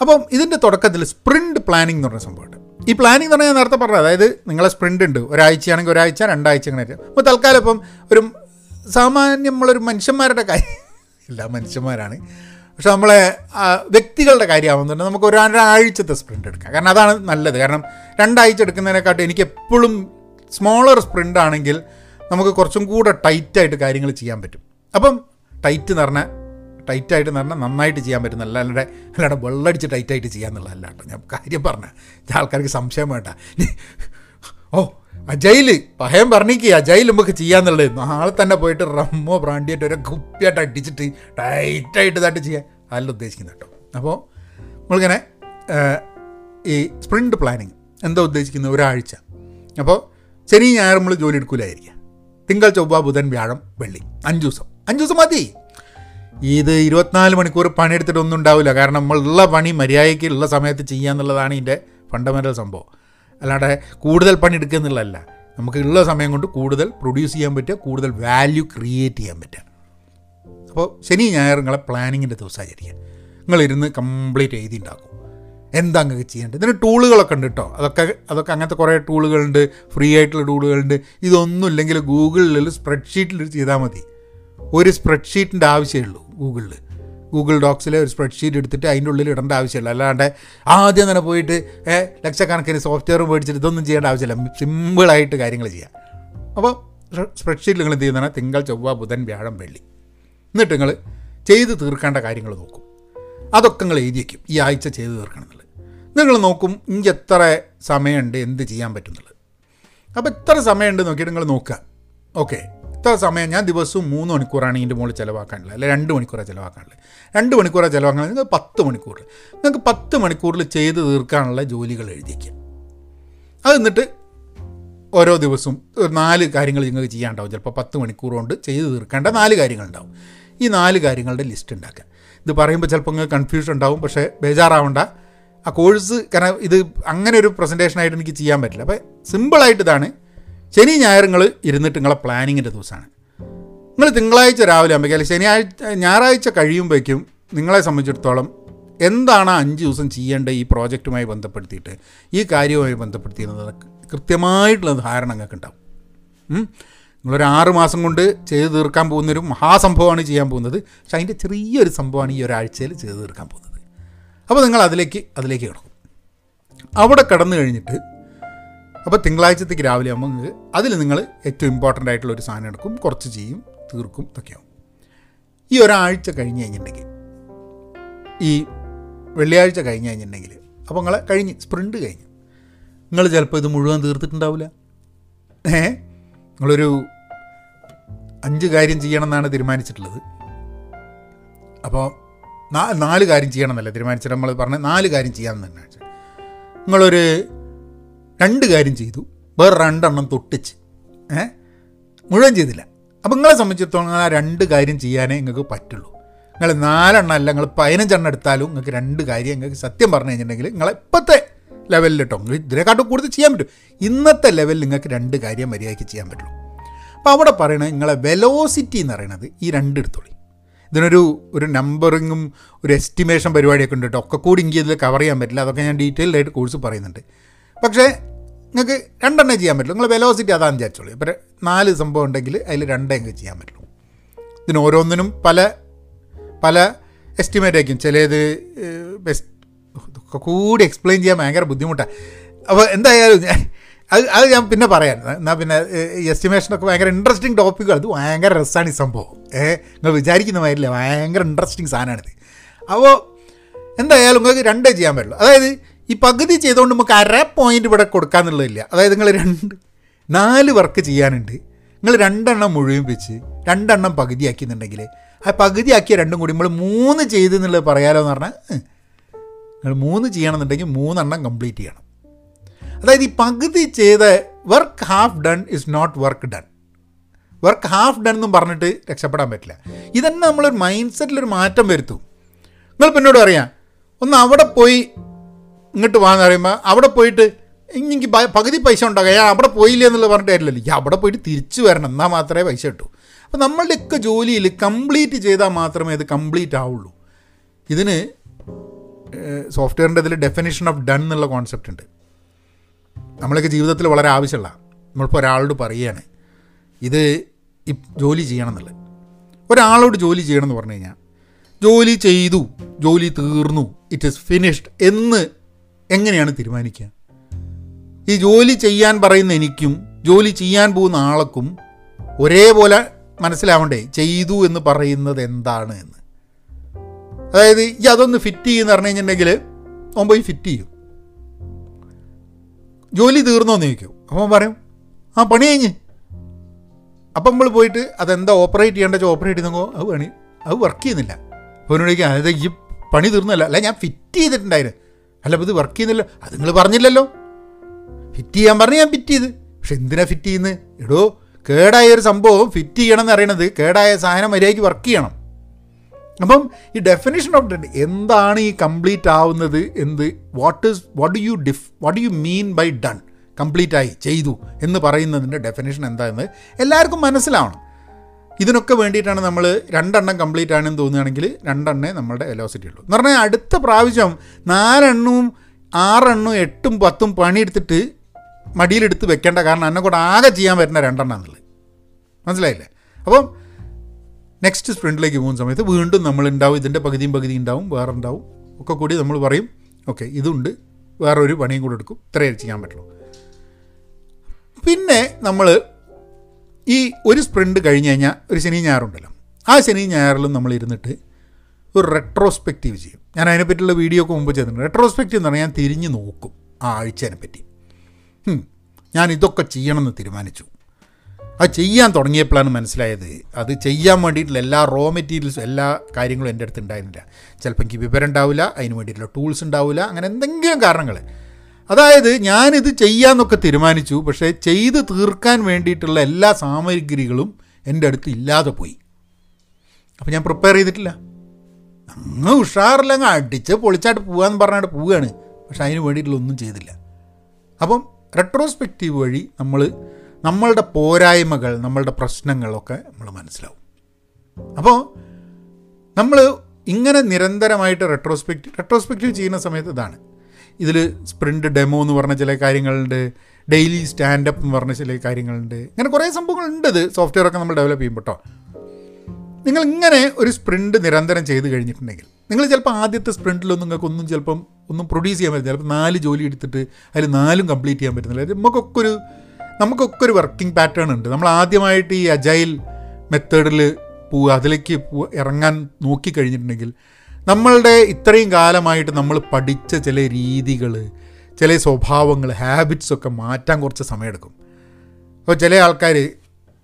അപ്പം ഇതിന്റെ തുടക്കത്തിൽ സ്പ്രിന്റ് പ്ലാനിംഗ് എന്ന് പറഞ്ഞ സംഭവമുണ്ട്. ഈ പ്ലാനിങ് എന്ന് പറഞ്ഞാൽ ഞാൻ നേരത്തെ പറഞ്ഞത്. അതായത് നിങ്ങളെ സ്പ്രിന്റ് ഉണ്ട്. ഒരാഴ്ചയാണെങ്കിൽ ഒരാഴ്ച രണ്ടാഴ്ച അങ്ങനെ അപ്പോൾ തൽക്കാലം ഇപ്പം ഒരു സാമാന്യം നമ്മളൊരു മനുഷ്യന്മാരുടെ കാര്യം എല്ലാ മനുഷ്യന്മാരാണ്. പക്ഷെ നമ്മളെ വ്യക്തികളുടെ കാര്യമാകുന്നുണ്ട് നമുക്ക് ഒരാഴ്ചത്തെ സ്പ്രിന്റ് എടുക്കാം. കാരണം അതാണ് നല്ലത്. കാരണം രണ്ടാഴ്ച എടുക്കുന്നതിനെക്കാട്ടും എനിക്ക് എപ്പോഴും സ്മോളർ സ്പ്രിന്റ് ആണെങ്കിൽ നമുക്ക് കുറച്ചും കൂടെ ടൈറ്റായിട്ട് കാര്യങ്ങൾ ചെയ്യാൻ പറ്റും. അപ്പം ടൈറ്റ് എന്ന് പറഞ്ഞാൽ ടൈറ്റായിട്ട് എന്ന് പറഞ്ഞാൽ നന്നായിട്ട് ചെയ്യാൻ പറ്റും അല്ലാണ്ട് അല്ലാണ്ട് വെള്ളടിച്ച് ടൈറ്റായിട്ട് ചെയ്യാന്നുള്ളതല്ല കേട്ടോ ഞാൻ കാര്യം പറഞ്ഞ ആൾക്കാർക്ക് സംശയം വേണ്ട. ഓ അജയിൽ പഹയം പറഞ്ഞിക്ക് അജയിൽ നമുക്ക് ചെയ്യാന്നുള്ളത്. നാളെ തന്നെ പോയിട്ട് റമ്മോ ബ്രാൻഡിയായിട്ട് ഒരു കുപ്പിയായിട്ട് അടിച്ചിട്ട് ടൈറ്റായിട്ട് ഇതായിട്ട് ചെയ്യാൻ അല്ല ഉദ്ദേശിക്കുന്നത് കേട്ടോ. അപ്പോൾ നമ്മളിങ്ങനെ ഈ സ്പ്രിന്റ് പ്ലാനിങ് എന്താ ഉദ്ദേശിക്കുന്നത്? ഒരാഴ്ച. അപ്പോൾ ശനി ഞായർ നമ്മൾ ജോലി എടുക്കൂലായിരിക്കുക തിങ്കൾ ചൊവ്വ ബുധൻ വ്യാഴം വെള്ളി. അഞ്ച് ദിവസം. അഞ്ച് ദിവസം മതി. ഇത് ഇരുപത്തിനാല് മണിക്കൂർ പണിയെടുത്തിട്ട് ഒന്നും ഉണ്ടാവില്ല. കാരണം നമ്മളുള്ള പണി മര്യാദയ്ക്ക് ഉള്ള സമയത്ത് ചെയ്യുക എന്നുള്ളതാണ് ഇതിന്റെ ഫണ്ടമെന്റൽ സംഭവം. അല്ലാതെ കൂടുതൽ പണി എടുക്കുക എന്നുള്ളതല്ല. നമുക്ക് ഉള്ള സമയം കൊണ്ട് കൂടുതൽ പ്രൊഡ്യൂസ് ചെയ്യാൻ പറ്റുക കൂടുതൽ വാല്യൂ ക്രിയേറ്റ് ചെയ്യാൻ പറ്റുക. അപ്പോൾ ശനി ഞായർ നിങ്ങളെ പ്ലാനിങ്ങിന്റെ ദിവസമായിരിക്കാം നിങ്ങളിരുന്ന് കംപ്ലീറ്റ് എഴുതി ഉണ്ടാക്കും. എന്താ നിങ്ങൾക്ക് ചെയ്യേണ്ടത്? ഇതിന് ടൂളുകളൊക്കെ ഉണ്ട് കേട്ടോ അതൊക്കെ അതൊക്കെ അങ്ങനത്തെ കുറേ ടൂളുകളുണ്ട് ഫ്രീ ആയിട്ടുള്ള ടൂളുകളുണ്ട് ഇതൊന്നും ഇല്ലെങ്കിൽ ഗൂഗിളിൽ സ്പ്രെഡ്ഷീറ്റിൽ ചെയ്താൽ മതി. ഒരു സ്പ്രെഡ്ഷീറ്റിന്റെ ആവശ്യമുള്ളൂ ഗൂഗിളിൽ ഗൂഗിൾ ഡോക്സിലെ ഒരു സ്പ്രെഡ്ഷീറ്റ് എടുത്തിട്ട് അതിന്റെ ഉള്ളിൽ ഇടേണ്ട ആവശ്യമില്ല. അല്ലാണ്ട് ആദ്യം തന്നെ പോയിട്ട് ലക്ഷക്കണക്കിന് സോഫ്റ്റ്വെയർ മേടിച്ചിട്ട് ഇതൊന്നും ചെയ്യേണ്ട ആവശ്യമില്ല. സിമ്പിളായിട്ട് കാര്യങ്ങൾ ചെയ്യാം. അപ്പോൾ സ്പ്രെഡ്ഷീറ്റിൽ നിങ്ങൾ എന്ത് ചെയ്യുന്നതാണ് തിങ്കൾ ചൊവ്വ ബുധൻ വ്യാഴം വെള്ളി. എന്നിട്ട് നിങ്ങൾ ചെയ്ത് തീർക്കേണ്ട കാര്യങ്ങൾ നോക്കും. അതൊക്കെ നിങ്ങൾ എഴുതി വയ്ക്കും ഈ ആഴ്ച ചെയ്ത് തീർക്കണം എന്നുള്ളത് നിങ്ങൾ നോക്കും ഇഞ്ച് എത്ര സമയമുണ്ട്? എന്ത് ചെയ്യാൻ പറ്റുന്നുള്ളത് അപ്പോൾ എത്ര സമയമുണ്ട് നോക്കിയിട്ട് നിങ്ങൾ നോക്കുക. ഓക്കെ. ഇത്ര സമയം ഞാൻ ദിവസവും മൂന്ന് മണിക്കൂറാണ് ഇതിന്റെ മുകളിൽ ചിലവാക്കാനുള്ളത്. അല്ലെ രണ്ട് മണിക്കൂറാണ് ചിലവാക്കാനുള്ളത്. രണ്ട് മണിക്കൂറാണ് ചിലവാക്കാനുള്ളത്. നിങ്ങൾക്ക് പത്ത് മണിക്കൂർ നിങ്ങൾക്ക് പത്ത് മണിക്കൂറിൽ ചെയ്ത് തീർക്കാനുള്ള ജോലികൾ എഴുതിക്കുക. അത് എന്നിട്ട് ഓരോ ദിവസവും ഒരു നാല് കാര്യങ്ങൾ നിങ്ങൾക്ക് ചെയ്യാനുണ്ടാവും. ചിലപ്പോൾ പത്ത് മണിക്കൂർ കൊണ്ട് ചെയ്ത് തീർക്കേണ്ട നാല് കാര്യങ്ങളുണ്ടാവും. ഈ നാല് കാര്യങ്ങളുടെ ലിസ്റ്റ് ഉണ്ടാക്കുക. ഇത് പറയുമ്പോൾ ചിലപ്പോൾ നിങ്ങൾക്ക് കൺഫ്യൂഷൻ ഉണ്ടാവും പക്ഷേ ബേജാറാവണ്ട. ആ കോഴ്സ് കാരണം ഇത് അങ്ങനെ ഒരു പ്രസന്റേഷനായിട്ട് എനിക്ക് ചെയ്യാൻ പറ്റില്ല. അപ്പോൾ സിമ്പിളായിട്ട് ഇതാണ് ശനി നിങ്ങൾ ഇരുന്നിട്ട് നിങ്ങളെ പ്ലാനിങ്ങിന്റെ ദിവസമാണ് നിങ്ങൾ തിങ്കളാഴ്ച രാവിലെ ആകുമ്പോഴേക്കും അല്ലെങ്കിൽ ശനിയാഴ്ച ഞായറാഴ്ച കഴിയുമ്പോഴേക്കും നിങ്ങളെ സംബന്ധിച്ചിടത്തോളം എന്താണ് അഞ്ച് ദിവസം ചെയ്യേണ്ടത് ഈ പ്രോജക്റ്റുമായി ബന്ധപ്പെടുത്തിയിട്ട് ഈ കാര്യവുമായി ബന്ധപ്പെടുത്തിയിരുന്നത് കൃത്യമായിട്ടുള്ള ധാരണ നിങ്ങൾക്ക് ഉണ്ടാവും. നിങ്ങളൊരു ആറ് മാസം കൊണ്ട് ചെയ്ത് തീർക്കാൻ പോകുന്നൊരു മഹാസംഭവമാണ് ചെയ്യാൻ പോകുന്നത്. പക്ഷേ അതിന്റെ ചെറിയൊരു സംഭവമാണ് ഈ ഒരാഴ്ചയിൽ ചെയ്ത് തീർക്കാൻ പോകുന്നത്. അപ്പോൾ നിങ്ങൾ അതിലേക്ക് അതിലേക്ക് കിടക്കും. അവിടെ കടന്നു കഴിഞ്ഞിട്ട് അപ്പോൾ തിങ്കളാഴ്ചത്തേക്ക് രാവിലെ ആകുമ്പോൾ അതിൽ നിങ്ങൾ ഏറ്റവും ഇമ്പോർട്ടന്റ് ആയിട്ടുള്ള ഒരു സാധനം എടുക്കും കുറച്ച് ചെയ്യും തീർക്കും ഇതൊക്കെയാവും. ഈ ഒരാഴ്ച കഴിഞ്ഞ് കഴിഞ്ഞിട്ടുണ്ടെങ്കിൽ ഈ വെള്ളിയാഴ്ച കഴിഞ്ഞ് കഴിഞ്ഞിട്ടുണ്ടെങ്കിൽ അപ്പോൾ നിങ്ങളെ കഴിഞ്ഞ് സ്പ്രിന്റ് കഴിഞ്ഞ് നിങ്ങൾ ചിലപ്പോൾ ഇത് മുഴുവൻ തീർത്തിട്ടുണ്ടാവില്ല ഏ? നിങ്ങളൊരു അഞ്ച് കാര്യം ചെയ്യണമെന്നാണ് തീരുമാനിച്ചിട്ടുള്ളത്. അപ്പോൾ നാല് കാര്യം ചെയ്യണം എന്നല്ല തീരുമാനിച്ചിട്ട് നമ്മൾ പറഞ്ഞ നാല് കാര്യം ചെയ്യാമെന്ന് തന്നെ നിങ്ങളൊരു രണ്ട് കാര്യം ചെയ്തു. വേറെ രണ്ടെണ്ണം തൊട്ടിച്ച്. ഏ? മുഴുവൻ ചെയ്തില്ല. അപ്പം നിങ്ങളെ സംബന്ധിച്ചിടത്തോളം ആ രണ്ട് കാര്യം ചെയ്യാനേ നിങ്ങൾക്ക് പറ്റുള്ളൂ. നിങ്ങൾ നാലെണ്ണം അല്ല നിങ്ങൾ പതിനഞ്ചെണ്ണം എടുത്താലും നിങ്ങൾക്ക് രണ്ട് കാര്യം നിങ്ങൾക്ക് സത്യം പറഞ്ഞു കഴിഞ്ഞിട്ടുണ്ടെങ്കിൽ നിങ്ങളെ ഇപ്പോഴത്തെ ലെവലിൽ കേട്ടോ ഇതിനെക്കാട്ടും കൂടുതൽ ചെയ്യാൻ പറ്റും. ഇന്നത്തെ ലെവലിൽ നിങ്ങൾക്ക് രണ്ട് കാര്യം മര്യാദയ്ക്ക് ചെയ്യാൻ പറ്റുള്ളൂ. അപ്പോൾ അവിടെ പറയണത് നിങ്ങളെ വെലോസിറ്റി എന്ന് പറയുന്നത് ഈ രണ്ട് എടുത്തോളി. ഇതിനൊരു ഒരു നമ്പറിങ്ങും ഒരു എസ്റ്റിമേഷൻ പരിപാടിയൊക്കെ ഉണ്ട് കേട്ടോ ഒക്കെ കൂടി എനിക്ക് ഇതിൽ കവർ ചെയ്യാൻ പറ്റില്ല. അതൊക്കെ ഞാൻ ഡീറ്റെയിൽഡ് ആയിട്ട് കോഴ്സ് പറയുന്നുണ്ട്. പക്ഷേ നിങ്ങൾക്ക് രണ്ടെണ്ണേ ചെയ്യാൻ പറ്റുള്ളൂ. നിങ്ങൾ വെലോസിറ്റി അതാണെന്ന് വിചാരിച്ചോളൂ. ഇപ്പോൾ നാല് സംഭവം ഉണ്ടെങ്കിൽ അതിൽ രണ്ടേ എങ്കിൽ ചെയ്യാൻ പറ്റുള്ളൂ. ഇതിന് ഓരോന്നിനും പല പല എസ്റ്റിമേറ്റ് ആയിരിക്കും. ചിലത് ബെസ്റ്റ് ഒക്കെ കൂടി എക്സ്പ്ലെയിൻ ചെയ്യാൻ ഭയങ്കര ബുദ്ധിമുട്ടാണ് അപ്പോൾ എന്തായാലും ഞാൻ- അത് അത് ഞാൻ പിന്നെ പറയാം. എന്നാൽ പിന്നെ എസ്റ്റിമേഷനൊക്കെ ഭയങ്കര ഇൻട്രസ്റ്റിംഗ് ടോപ്പിക്കുകൾ അത് ഭയങ്കര രസമാണ് ഈ സംഭവം. ഏ നിങ്ങൾ വിചാരിക്കുന്ന മാതിരില്ല ഭയങ്കര ഇൻട്രസ്റ്റിംഗ് സാധനമാണിത്. അപ്പോൾ എന്തായാലും നിങ്ങൾക്ക് രണ്ടേ ചെയ്യാൻ പറ്റുള്ളൂ. അതായത് ഈ പകുതി ചെയ്തുകൊണ്ട് നമുക്ക് അര പോയിന്റ് ഇവിടെ കൊടുക്കാമെന്നുള്ളതില്ല അതായത് നിങ്ങൾ രണ്ട് നാല് വർക്ക് ചെയ്യാനുണ്ട്. നിങ്ങൾ രണ്ടെണ്ണം മുഴുവൻ വെച്ച് രണ്ടെണ്ണം പകുതിയാക്കിയെന്നുണ്ടെങ്കിൽ ആ പകുതിയാക്കിയ രണ്ടും കൂടി നമ്മൾ മൂന്ന് ചെയ്ത് എന്നുള്ളത് പറയാലോ എന്ന് പറഞ്ഞാൽ. നിങ്ങൾ മൂന്ന് ചെയ്യണമെന്നുണ്ടെങ്കിൽ മൂന്നെണ്ണം കംപ്ലീറ്റ് ചെയ്യണം. അതായത് ഈ പകുതി ചെയ്ത work half done is not work done work half done എന്നും പറഞ്ഞിട്ട് രക്ഷപ്പെടാൻ പറ്റില്ല. ഇതന്നെ നമ്മളൊരു മൈൻഡ് സെറ്റിലൊരു മാറ്റം വരുത്തും. നിങ്ങൾ പിന്നോട് പറയാം ഒന്ന് അവിടെ പോയി ഇങ്ങോട്ട് വാന്ന് പറയുമ്പോൾ അവിടെ പോയിട്ട് എനിക്ക് പകുതി പൈസ ഉണ്ടാകുക ഞാൻ അവിടെ പോയില്ല എന്നുള്ളത് പറഞ്ഞിട്ട് കാര്യമില്ലല്ലോ. അവിടെ പോയിട്ട് തിരിച്ചു വരണം. എന്നാൽ മാത്രമേ പൈസ കിട്ടൂ. അപ്പോൾ നമ്മളുടെയൊക്കെ ജോലിയിൽ കംപ്ലീറ്റ് ചെയ്താൽ മാത്രമേ ഇത് കംപ്ലീറ്റ് ആവുള്ളൂ. ഇതിന് സോഫ്റ്റ്വെയറിന്റെ ഇതിൽ ഡെഫിനേഷൻ ഓഫ് ഡൺ എന്നുള്ള കോൺസെപ്റ്റ് ഉണ്ട്. നമ്മളൊക്കെ ജീവിതത്തിൽ വളരെ ആവശ്യമുള്ള നമ്മളിപ്പോൾ ഒരാളോട് പറയുകയാണ് ഇത് ജോലി ചെയ്യണം എന്നുള്ളത്. ഒരാളോട് ജോലി ചെയ്യണം എന്ന് പറഞ്ഞു കഴിഞ്ഞാൽ ജോലി ചെയ്തു ജോലി തീർന്നു ഇറ്റ് ഈസ് ഫിനിഷ്ഡ് എന്ന് എങ്ങനെയാണ് തീരുമാനിക്കുക? ഈ ജോലി ചെയ്യാൻ പറയുന്ന എനിക്കും ജോലി ചെയ്യാൻ പോകുന്ന ആൾക്കും ഒരേപോലെ മനസ്സിലാവണ്ടേ ചെയ്തു എന്ന് പറയുന്നത് എന്താണ് എന്ന്? അതായത് ഈ അതൊന്ന് ഫിറ്റ് ചെയ്യുന്ന പറഞ്ഞു കഴിഞ്ഞിട്ടുണ്ടെങ്കിൽ അവൻ ഫിറ്റ് ചെയ്യും. ജോലി തീർന്നോ എന്ന് ചോദിക്കും. അപ്പം പറയും ആ പണി കഴിഞ്ഞ്. അപ്പം നമ്മൾ പോയിട്ട് അതെന്താ ഓപ്പറേറ്റ് ചെയ്യേണ്ട ഓപ്പറേറ്റ് ചെയ്യുന്നോ അത് പണി അത് വർക്ക് ചെയ്യുന്നില്ല. അപ്പോൾ അതായത് ഈ പണി തീർന്നല്ല അല്ല ഞാൻ ഫിറ്റ് ചെയ്തിട്ടുണ്ടായിരുന്നു. അല്ല ഇത് വർക്ക് ചെയ്യുന്നില്ല. അത് നിങ്ങൾ പറഞ്ഞില്ലല്ലോ. ഫിറ്റ് ചെയ്യാൻ പറഞ്ഞ് ഞാൻ ഫിറ്റ് ചെയ്ത്. പക്ഷെ എന്തിനാ ഫിറ്റ് ചെയ്യുന്നത് എടോ കേടായ ഒരു സംഭവം ഫിറ്റ് ചെയ്യണം എന്ന് അറിയണത് കേടായ സാധനം മര്യാദയ്ക്ക് വർക്ക് ചെയ്യണം. അപ്പം ഈ ഡെഫിനേഷൻ ഓഫ് ഡെഡ് എന്താണ് ഈ കംപ്ലീറ്റ് ആവുന്നത് എന്ത്? What is what you diff what you mean by done complete ആയി ചെയ്തു എന്ന് പറയുന്നതിന്റെ ഡെഫിനേഷൻ എന്താണെന്ന് എല്ലാവർക്കും മനസ്സിലാവണം. ഇതിനൊക്കെ വേണ്ടിയിട്ടാണ് നമ്മൾ രണ്ടെണ്ണം കംപ്ലീറ്റ് ആണെന്ന് തോന്നുകയാണെങ്കിൽ രണ്ടെണ്ണേ നമ്മളുടെ വെലോസിറ്റി ഉള്ളൂ. എന്ന് പറഞ്ഞാൽ അടുത്ത പ്രാവശ്യം നാലെണ്ണവും ആറെണ്ണവും എട്ടും പത്തും പണിയെടുത്തിട്ട് മടിയിലെടുത്ത് വെക്കേണ്ട കാരണം എന്നെ കൂടെ ആകെ ചെയ്യാൻ പറ്റുന്ന രണ്ടെണ്ണം എന്നുള്ളത് മനസ്സിലായില്ലേ? അപ്പം നെക്സ്റ്റ് സ്പ്രിന്റിലേക്ക് പോകുന്ന സമയത്ത് വീണ്ടും നമ്മൾ ഉണ്ടാവും ഇതിന്റെ പകുതിയും പകുതി ഉണ്ടാവും വേറെ ഉണ്ടാവും ഒക്കെ കൂടി നമ്മൾ പറയും ഓക്കെ ഇതുണ്ട് വേറൊരു പണിയും കൂടെ എടുക്കും ഇത്രയേ ചെയ്യാൻ പറ്റുള്ളൂ. പിന്നെ നമ്മൾ ഈ ഒരു സ്പ്രിന്റ് കഴിഞ്ഞ് കഴിഞ്ഞാൽ ഒരു ശനി ഞായറുണ്ടല്ലോ. ആ ശനി ഞായറിലും നമ്മൾ ഇരുന്നിട്ട് ഒരു റെട്രോസ്പെക്റ്റീവ് ചെയ്യും. ഞാൻ അതിനെപ്പറ്റിയുള്ള വീഡിയോ ഒക്കെ മുമ്പ് ചെയ്തിട്ടുണ്ട്. റെട്രോസ്പെക്റ്റീവ് എന്ന് പറഞ്ഞാൽ ഞാൻ തിരിഞ്ഞു നോക്കും ആ ആഴ്ചേനെ പറ്റി. ഞാൻ ഇതൊക്കെ ചെയ്യണമെന്ന് തീരുമാനിച്ചു. അത് ചെയ്യാൻ തുടങ്ങിയപ്പോഴാണ് മനസ്സിലായത്. അത് ചെയ്യാൻ വേണ്ടിയിട്ടുള്ള എല്ലാ റോ മെറ്റീരിയൽസും എല്ലാ കാര്യങ്ങളും എന്റെ അടുത്ത് ഉണ്ടായിരുന്നില്ല. ചിലപ്പോൾ എനിക്ക് വിവരം ഉണ്ടാവില്ല അതിന് വേണ്ടിയിട്ടുള്ള ടൂൾസ് ഉണ്ടാവില്ല അങ്ങനെ എന്തെങ്കിലും കാരണങ്ങൾ അതായത് ഞാനിത് ചെയ്യാമെന്നൊക്കെ തീരുമാനിച്ചു പക്ഷേ ചെയ്ത് തീർക്കാൻ വേണ്ടിയിട്ടുള്ള എല്ലാ സാമഗ്രികളും എന്റെ അടുത്ത് ഇല്ലാതെ പോയി. അപ്പോൾ ഞാൻ പ്രിപ്പയർ ചെയ്തിട്ടില്ല. അങ്ങ് ഉഷാറില്ല അങ്ങ് അടിച്ച് പൊളിച്ചായിട്ട് പോകാമെന്ന് പറഞ്ഞായിട്ട് പോവുകയാണ് പക്ഷെ അതിന് വേണ്ടിയിട്ടുള്ള ഒന്നും ചെയ്തില്ല. അപ്പം റെട്രോസ്പെക്റ്റീവ് വഴി നമ്മൾ നമ്മളുടെ പോരായ്മകൾ നമ്മളുടെ പ്രശ്നങ്ങളൊക്കെ നമ്മൾ മനസ്സിലാവും. അപ്പോൾ നമ്മൾ ഇങ്ങനെ നിരന്തരമായിട്ട് റെട്രോസ്പെക്റ്റീവ് റെട്രോസ്പെക്റ്റീവ് ചെയ്യുന്ന സമയത്ത് ഇതാണ്. ഇതിൽ സ്പ്രിന്റ് ഡെമോ എന്ന് പറഞ്ഞ ചില കാര്യങ്ങളുണ്ട്. ഡെയിലി സ്റ്റാൻഡപ്പ് എന്ന് പറഞ്ഞ ചില കാര്യങ്ങളുണ്ട്. ഇങ്ങനെ കുറേ സംഭവങ്ങളുണ്ട് ഇത്. സോഫ്റ്റ്വെയർ ഒക്കെ നമ്മൾ ഡെവലപ്പ് ചെയ്യുമ്പോൾ കേട്ടോ നിങ്ങൾ ഇങ്ങനെ ഒരു സ്പ്രിന്റ് നിരന്തരം ചെയ്ത് കഴിഞ്ഞിട്ടുണ്ടെങ്കിൽ നിങ്ങൾ ചിലപ്പോൾ ആദ്യത്തെ സ്പ്രിന്റിലൊന്നും നിങ്ങൾക്കൊന്നും ചിലപ്പം ഒന്നും പ്രൊഡ്യൂസ് ചെയ്യാൻ പറ്റില്ല. ചിലപ്പോൾ നാല് ജോലി എടുത്തിട്ട് അതിൽ നാലും കംപ്ലീറ്റ് ചെയ്യാൻ പറ്റുന്നില്ല. നമുക്കൊക്കെ ഒരു നമുക്കൊക്കെ ഒരു വർക്കിംഗ് പാറ്റേൺ ഉണ്ട്. നമ്മൾ ആദ്യമായിട്ട് ഈ അജൈൽ മെത്തേഡിൽ പോവുക അതിലേക്ക് ഇറങ്ങാൻ നോക്കിക്കഴിഞ്ഞിട്ടുണ്ടെങ്കിൽ നമ്മളുടെ ഇത്രയും കാലമായിട്ട് നമ്മൾ പഠിച്ച ചില രീതികൾ ചില സ്വഭാവങ്ങൾ ഹാബിറ്റ്സ് ഒക്കെ മാറ്റാൻ കുറച്ച് സമയമെടുക്കും. അപ്പോൾ ചില ആൾക്കാർ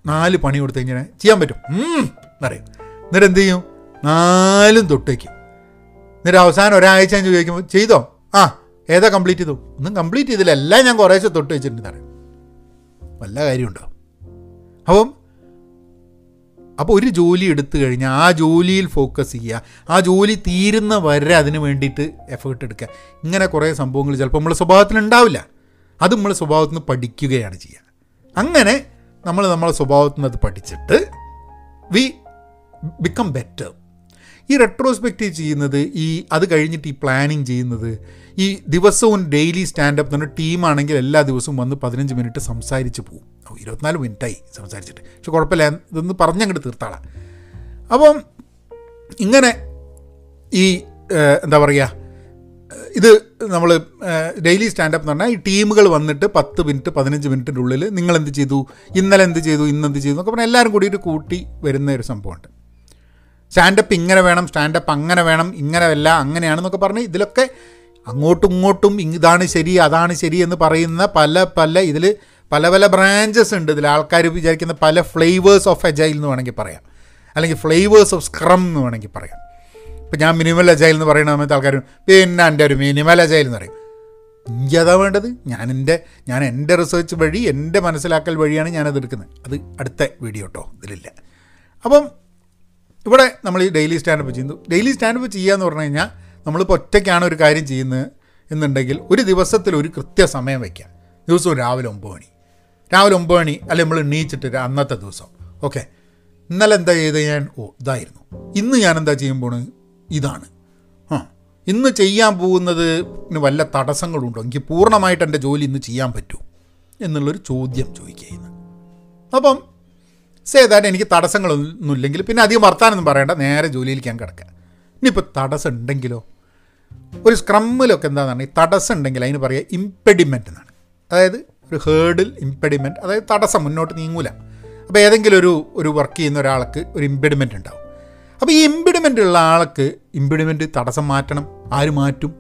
നാല് പണി കൊടുത്തു കഴിഞ്ഞാൽ ചെയ്യാൻ പറ്റും. എന്നറിയും. എന്നിട്ട് എന്ത് ചെയ്യും? നാലും തൊട്ടേക്കും എന്നിട്ട് അവസാനം ഒരാഴ്ച ഞാൻ ചോദിക്കുമ്പോൾ ചെയ്തോ? ആ ഏതാ കംപ്ലീറ്റ് ചെയ്തു ഒന്നും കംപ്ലീറ്റ് ചെയ്തില്ല. എല്ലാം ഞാൻ കുറേശ്ശെ തൊട്ട് വെച്ചിട്ടുണ്ട് അറിയും വല്ല കാര്യമുണ്ടോ? അപ്പം അപ്പോൾ ഒരു ജോലി എടുത്തു കഴിഞ്ഞാൽ ആ ജോലിയിൽ ഫോക്കസ് ചെയ്യുക. ആ ജോലി തീരുന്ന വരെ അതിന് വേണ്ടിയിട്ട് എഫേർട്ട് എടുക്കുക. ഇങ്ങനെ കുറേ സംഭവങ്ങൾ ചിലപ്പോൾ നമ്മുടെ സ്വഭാവത്തിൽ ഉണ്ടാവില്ല. അത് നമ്മൾ സ്വഭാവത്തിൽ നിന്ന് പഠിക്കുകയാണ് ചെയ്യുക. അങ്ങനെ നമ്മൾ നമ്മളെ സ്വഭാവത്തിൽ നിന്ന് അത് പഠിച്ചിട്ട് വി ബിക്കം ബെറ്റർ ഈ റെട്രോസ്പെക്റ്റീവ് ചെയ്യുന്നത് ഈ അത് കഴിഞ്ഞിട്ട് ഈ പ്ലാനിങ് ചെയ്യുന്നത് ഈ ദിവസവും ഡെയിലി സ്റ്റാൻഡപ്പ് എന്ന് പറഞ്ഞ ടീമാണെങ്കിൽ എല്ലാ ദിവസവും വന്ന് പതിനഞ്ച് മിനിറ്റ് സംസാരിച്ച് പോകും ഓ ഇരുപത്തിനാല് മിനിറ്റായി സംസാരിച്ചിട്ട്. പക്ഷെ കുഴപ്പമില്ല ഇതൊന്ന് പറഞ്ഞങ്ങോട്ട് തീർത്താളാം. അപ്പം ഇങ്ങനെ ഈ എന്താ പറയുക ഇത് നമ്മൾ ഡെയിലി സ്റ്റാൻഡപ്പ് എന്ന് പറഞ്ഞാൽ ഈ ടീമുകൾ വന്നിട്ട് പത്ത് മിനിറ്റ് പതിനഞ്ച് മിനിറ്റിന്റെ ഉള്ളിൽ നിങ്ങൾ എന്ത് ചെയ്തു ഇന്നലെ എന്ത് ചെയ്തു ഇന്നെന്ത് ചെയ്തു എന്നൊക്കെ പറഞ്ഞാൽ എല്ലാവരും കൂടിയിട്ട് കൂട്ടി വരുന്ന ഒരു സംഭവമുണ്ട്. സ്റ്റാൻഡപ്പ് ഇങ്ങനെ വേണം സ്റ്റാൻഡപ്പ് അങ്ങനെ വേണം ഇങ്ങനെ അല്ല അങ്ങനെയാണെന്നൊക്കെ പറഞ്ഞ് ഇതിലൊക്കെ അങ്ങോട്ടും ഇങ്ങോട്ടും ഇതാണ് ശരി അതാണ് ശരി എന്ന് പറയുന്ന പല പല ഇതിൽ പല പല ബ്രാഞ്ചസ് ഉണ്ട്. ഇതിൽ ആൾക്കാർ വിചാരിക്കുന്ന പല ഫ്ലേവേഴ്സ് ഓഫ് എജൈൽ എന്ന് വേണമെങ്കിൽ പറയാം. അല്ലെങ്കിൽ ഫ്ലേവേഴ്സ് ഓഫ് സ്ക്രം എന്ന് വേണമെങ്കിൽ പറയാം. ഇപ്പം ഞാൻ മിനിമൽ അജൈൽ എന്ന് പറയുന്ന സമയത്ത് ആൾക്കാർ പിന്നെ എന്റെ ഒരു മിനിമൽ അജൈൽ എന്ന് പറയും. എനിക്ക് അതാ വേണ്ടത്? ഞാൻ എന്റെ ഞാൻ എന്റെ റിസർച്ച് വഴി എന്റെ മനസ്സിലാക്കൽ വഴിയാണ് ഞാനത് എടുക്കുന്നത്. അത് അടുത്ത വീഡിയോ കേട്ടോ ഇതിലില്ല. അപ്പം ഇവിടെ നമ്മൾ ഈ ഡെയിലി സ്റ്റാൻഡപ്പ് ചെയ്യുന്നു. ഡെയിലി സ്റ്റാൻഡപ്പ് ചെയ്യുക എന്ന് പറഞ്ഞു കഴിഞ്ഞാൽ നമ്മളിപ്പോൾ ഒറ്റയ്ക്കാണ് ഒരു കാര്യം ചെയ്യുന്നത് എന്നുണ്ടെങ്കിൽ ഒരു ദിവസത്തിൽ ഒരു കൃത്യസമയം വയ്ക്കുക ദിവസവും രാവിലെ ഒമ്പത് മണി. രാവിലെ ഒമ്പത് മണി അല്ലെ നമ്മൾ എണീച്ചിട്ട് അന്നത്തെ ദിവസം. ഓക്കെ. ഇന്നലെ എന്താ ചെയ്ത് ഞാൻ? ഓ ഇതായിരുന്നു. ഇന്ന് ഞാൻ എന്താ ചെയ്യാൻ പോണ്? ഇതാണ്. ആ. ഇന്ന് ചെയ്യാൻ പോകുന്നത് വല്ല തടസ്സങ്ങളുണ്ടോ? എനിക്ക് പൂർണമായിട്ട് എന്റെ ജോലി ഇന്ന് ചെയ്യാൻ പറ്റുമോ? എന്നുള്ളൊരു ചോദ്യം ചോദിക്കുകയാണ് അപ്പം സേ ദാറ്റ് എനിക്ക് തടസ്സങ്ങളൊന്നുമില്ലെങ്കിൽ പിന്നെ അധികം വർത്താനൊന്നും പറയണ്ട നേരെ ജോലിയിലേക്ക് ഞാൻ കിടക്കുക. ഇനിയിപ്പോൾ തടസ്സം ഉണ്ടെങ്കിലോ ഒരു സ്ക്രമ്മിലൊക്കെ എന്താണെന്ന് ഈ തടസ്സം ഉണ്ടെങ്കിൽ അതിന് പറയുക ഇമ്പെഡിമെന്റ് എന്നാണ്. അതായത് ഒരു ഹേർഡിൽ ഇമ്പെഡിമെന്റ് അതായത് തടസ്സം മുന്നോട്ട് നീങ്ങൂല. അപ്പോൾ ഏതെങ്കിലും ഒരു ഒരു വർക്ക് ചെയ്യുന്ന ഒരാൾക്ക് ഒരു ഇമ്പെഡിമെന്റ് ഉണ്ടാവും. അപ്പോൾ ഈ ഇമ്പിഡിമെന്റ് ഉള്ള ആൾക്ക് ഇമ്പിഡിമെന്റ് തടസ്സം മാറ്റണം ആര് മാറ്റും?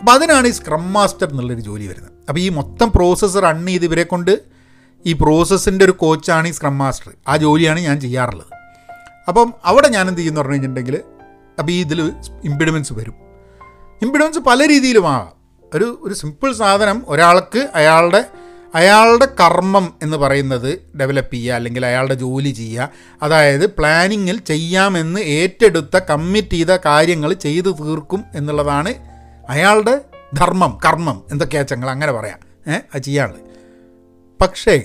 അപ്പോൾ അതിനാണ് ഈ സ്ക്രം മാസ്റ്റർ എന്നുള്ളൊരു ജോലി വരുന്നത്. അപ്പോൾ ഈ മൊത്തം പ്രോസസ്സ് റൺ ചെയ്ത് ഇവരെ കൊണ്ട് ഈ പ്രോസസ്സിന്റെ ഒരു കോച്ചാണ് ഈ സ്ക്രം മാസ്റ്റർ ആ ജോലിയാണ് ഞാൻ ചെയ്യാറുള്ളത്. അപ്പം അവിടെ ഞാൻ എന്ത് ചെയ്യുന്നു പറഞ്ഞു കഴിഞ്ഞിട്ടുണ്ടെങ്കിൽ അപ്പോൾ ഈ ഇതിൽ ഇമ്പിഡിമെൻസ് വരും. ഇമ്പിഡിമെൻസ് പല രീതിയിലുമാകാം ഒരു ഒരു സിമ്പിൾ സാധനം ഒരാൾക്ക് അയാളുടെ അയാളുടെ കർമ്മം എന്ന് പറയുന്നത് ഡെവലപ്പ് ചെയ്യുക അല്ലെങ്കിൽ അയാളുടെ ജോലി ചെയ്യുക. അതായത് പ്ലാനിങ്ങിൽ ചെയ്യാമെന്ന് ഏറ്റെടുത്ത കമ്മിറ്റ് ചെയ്ത കാര്യങ്ങൾ ചെയ്തു തീർക്കും എന്നുള്ളതാണ് അയാളുടെ ധർമ്മം കർമ്മം എന്തൊക്കെയാ ചങ്ങൾ അങ്ങനെ പറയാം. ഏഹ് അത് ചെയ്യാനുള്ളത്. പക്ഷേ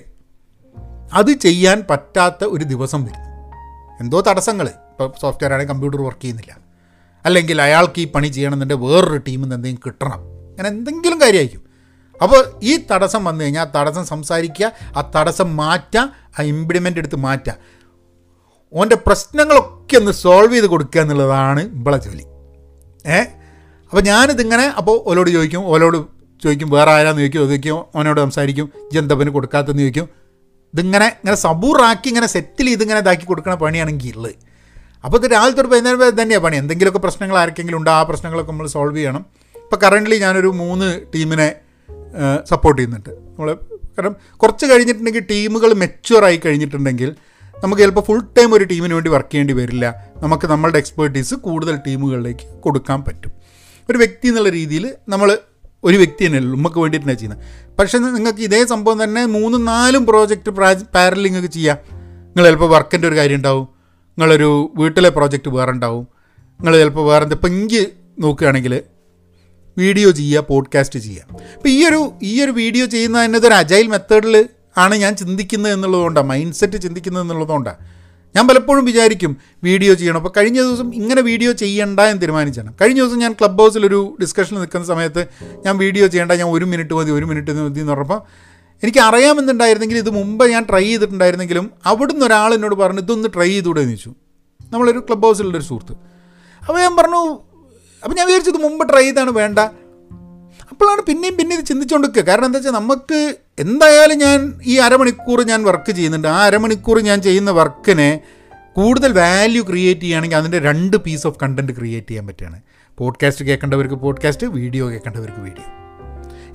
അത് ചെയ്യാൻ പറ്റാത്ത ഒരു ദിവസം വരും എന്തോ തടസ്സങ്ങൾ ഇപ്പോൾ സോഫ്റ്റ്വെയർ ആണെങ്കിൽ കമ്പ്യൂട്ടർ വർക്ക് ചെയ്യുന്നില്ല. അല്ലെങ്കിൽ അയാൾക്ക് ഈ പണി ചെയ്യണമെന്നുണ്ടെങ്കിൽ വേറൊരു ടീമിൽ നിന്ന് എന്തെങ്കിലും കിട്ടണം. അങ്ങനെ എന്തെങ്കിലും കാര്യമായിരിക്കും. അപ്പോൾ ഈ തടസ്സം വന്നു കഴിഞ്ഞാൽ ആ തടസ്സം സംസാരിക്കുക ആ തടസ്സം മാറ്റുക ആ ഇംപ്ലിമെന്റ് എടുത്ത് മാറ്റുക. ഓന്റെ പ്രശ്നങ്ങളൊക്കെ ഒന്ന് സോൾവ് ചെയ്ത് കൊടുക്കുക എന്നുള്ളതാണ് ഇവിടെ ജോലി. ഏ? അപ്പോൾ ഞാനിതിങ്ങനെ അപ്പോൾ ഓലോട് ചോദിക്കും ഓലോട് ചോദിക്കും വേറെ ആരാന്ന് ചോദിക്കും? ചോദിക്കും അവനോട് സംസാരിക്കും ജന്തപ്പന് കൊടുക്കാത്തെന്ന് ചോദിക്കും. ഇതിങ്ങനെ ഇങ്ങനെ സബൂറാക്കി ഇങ്ങനെ സെറ്റിൽ ചെയ്ത് ഇങ്ങനെ ഇതാക്കി കൊടുക്കുന്ന പണിയാണെങ്കിൽ ഉള്ളത് അപ്പോൾ ഇത് രാവിലെ തൊട്ട് വൈകുന്നേരം വരെ തന്നെയാണ് പണി. എന്തെങ്കിലുമൊക്കെ പ്രശ്നങ്ങൾ ആർക്കെങ്കിലും ഉണ്ടോ ആ പ്രശ്നങ്ങളൊക്കെ നമ്മൾ സോൾവ് ചെയ്യണം. ഇപ്പോൾ കറന്റ്ലി ഞാനൊരു മൂന്ന് ടീമിനെ സപ്പോർട്ട് ചെയ്യുന്നുണ്ട്. നമ്മൾ കാരണം കുറച്ച് കഴിഞ്ഞിട്ടുണ്ടെങ്കിൽ ടീമുകൾ മെച്ചുവറായി കഴിഞ്ഞിട്ടുണ്ടെങ്കിൽ നമുക്ക് ചിലപ്പോൾ ഫുൾ ടൈം ഒരു ടീമിന് വേണ്ടി വർക്ക് ചെയ്യേണ്ടി വരില്ല. നമുക്ക് നമ്മളുടെ എക്സ്പേർട്ടീസ് കൂടുതൽ ടീമുകളിലേക്ക് കൊടുക്കാൻ പറ്റും. ഒരു വ്യക്തി എന്നുള്ള രീതിയിൽ നമ്മൾ ഒരു വ്യക്തി തന്നെ നമുക്ക് വേണ്ടിയിട്ട് തന്നെ ചെയ്യുന്നത്. പക്ഷേ നിങ്ങൾക്ക് ഇതേ സംഭവം തന്നെ മൂന്നും നാലും പ്രോജക്റ്റ് പാരലിൽ നിങ്ങൾക്ക് ചെയ്യാം. നിങ്ങൾ ചിലപ്പോൾ വർക്കിന്റെ ഒരു കാര്യം ഉണ്ടാവും. നിങ്ങളൊരു വീട്ടിലെ പ്രോജക്റ്റ് വേറെ ഉണ്ടാവും. നിങ്ങൾ ചിലപ്പോൾ വേറെ എന്താ എനിക്ക് നോക്കുകയാണെങ്കിൽ വീഡിയോ ചെയ്യുക പോഡ്കാസ്റ്റ് ചെയ്യുക. അപ്പോൾ ഈ ഒരു ഈ ഒരു വീഡിയോ ചെയ്യുന്ന ഒരു അജൈൽ മെത്തേഡിൽ ആണ് ഞാൻ ചിന്തിക്കുന്നത് എന്നുള്ളതുകൊണ്ടാണ് മൈൻഡ് സെറ്റ് ചിന്തിക്കുന്നത് എന്നുള്ളതുകൊണ്ടാണ് ഞാൻ പലപ്പോഴും വിചാരിക്കും വീഡിയോ ചെയ്യണം. അപ്പോൾ കഴിഞ്ഞ ദിവസം ഇങ്ങനെ വീഡിയോ ചെയ്യണ്ട എന്ന് തീരുമാനിച്ചാണ്. കഴിഞ്ഞ ദിവസം ഞാൻ ക്ലബ് ഹൗസിലൊരു ഡിസ്കഷനിൽ നിൽക്കുന്ന സമയത്ത് ഞാൻ വീഡിയോ ചെയ്യേണ്ട ഞാൻ ഒരു മിനിറ്റ് മതി ഒരു മിനിറ്റ് മതി എന്ന് പറഞ്ഞപ്പോൾ എനിക്ക് അറിയാമെന്നുണ്ടായിരുന്നെങ്കിൽ ഇത് മുമ്പ് ഞാൻ ട്രൈ ചെയ്തിട്ടുണ്ടായിരുന്നെങ്കിലും അവിടുന്ന് ഒരാൾ എന്നോട് പറഞ്ഞു ഇതൊന്ന് ട്രൈ ചെയ്തുകൂടെ എന്ന് ചോദിച്ചു. നമ്മളൊരു ക്ലബ് ഹൗസിലുള്ളൊരു സുഹൃത്ത്. അപ്പോൾ ഞാൻ പറഞ്ഞു അപ്പോൾ ഞാൻ വിചാരിച്ചു ഇത് മുമ്പ് ട്രൈ ചെയ്താണ് വേണ്ട. അപ്പോഴാണ് പിന്നെയും പിന്നെ ഇത് ചിന്തിച്ചുകൊണ്ടിരിക്കുക കാരണം എന്താ വെച്ചാൽ നമുക്ക് എന്തായാലും ഞാൻ ഈ അരമണിക്കൂർ ഞാൻ വർക്ക് ചെയ്യുന്നുണ്ട്. ആ അരമണിക്കൂർ ഞാൻ ചെയ്യുന്ന വർക്കിനെ കൂടുതൽ വാല്യൂ ക്രിയേറ്റ് ചെയ്യുകയാണെങ്കിൽ അതിന്റെ രണ്ട് പീസ് ഓഫ് കണ്ടന്റ് ക്രിയേറ്റ് ചെയ്യാൻ പറ്റുകയാണ്. പോഡ്കാസ്റ്റ് കേൾക്കേണ്ടവർക്ക് പോഡ്കാസ്റ്റ് വീഡിയോ കേൾക്കേണ്ടവർക്ക് വീഡിയോ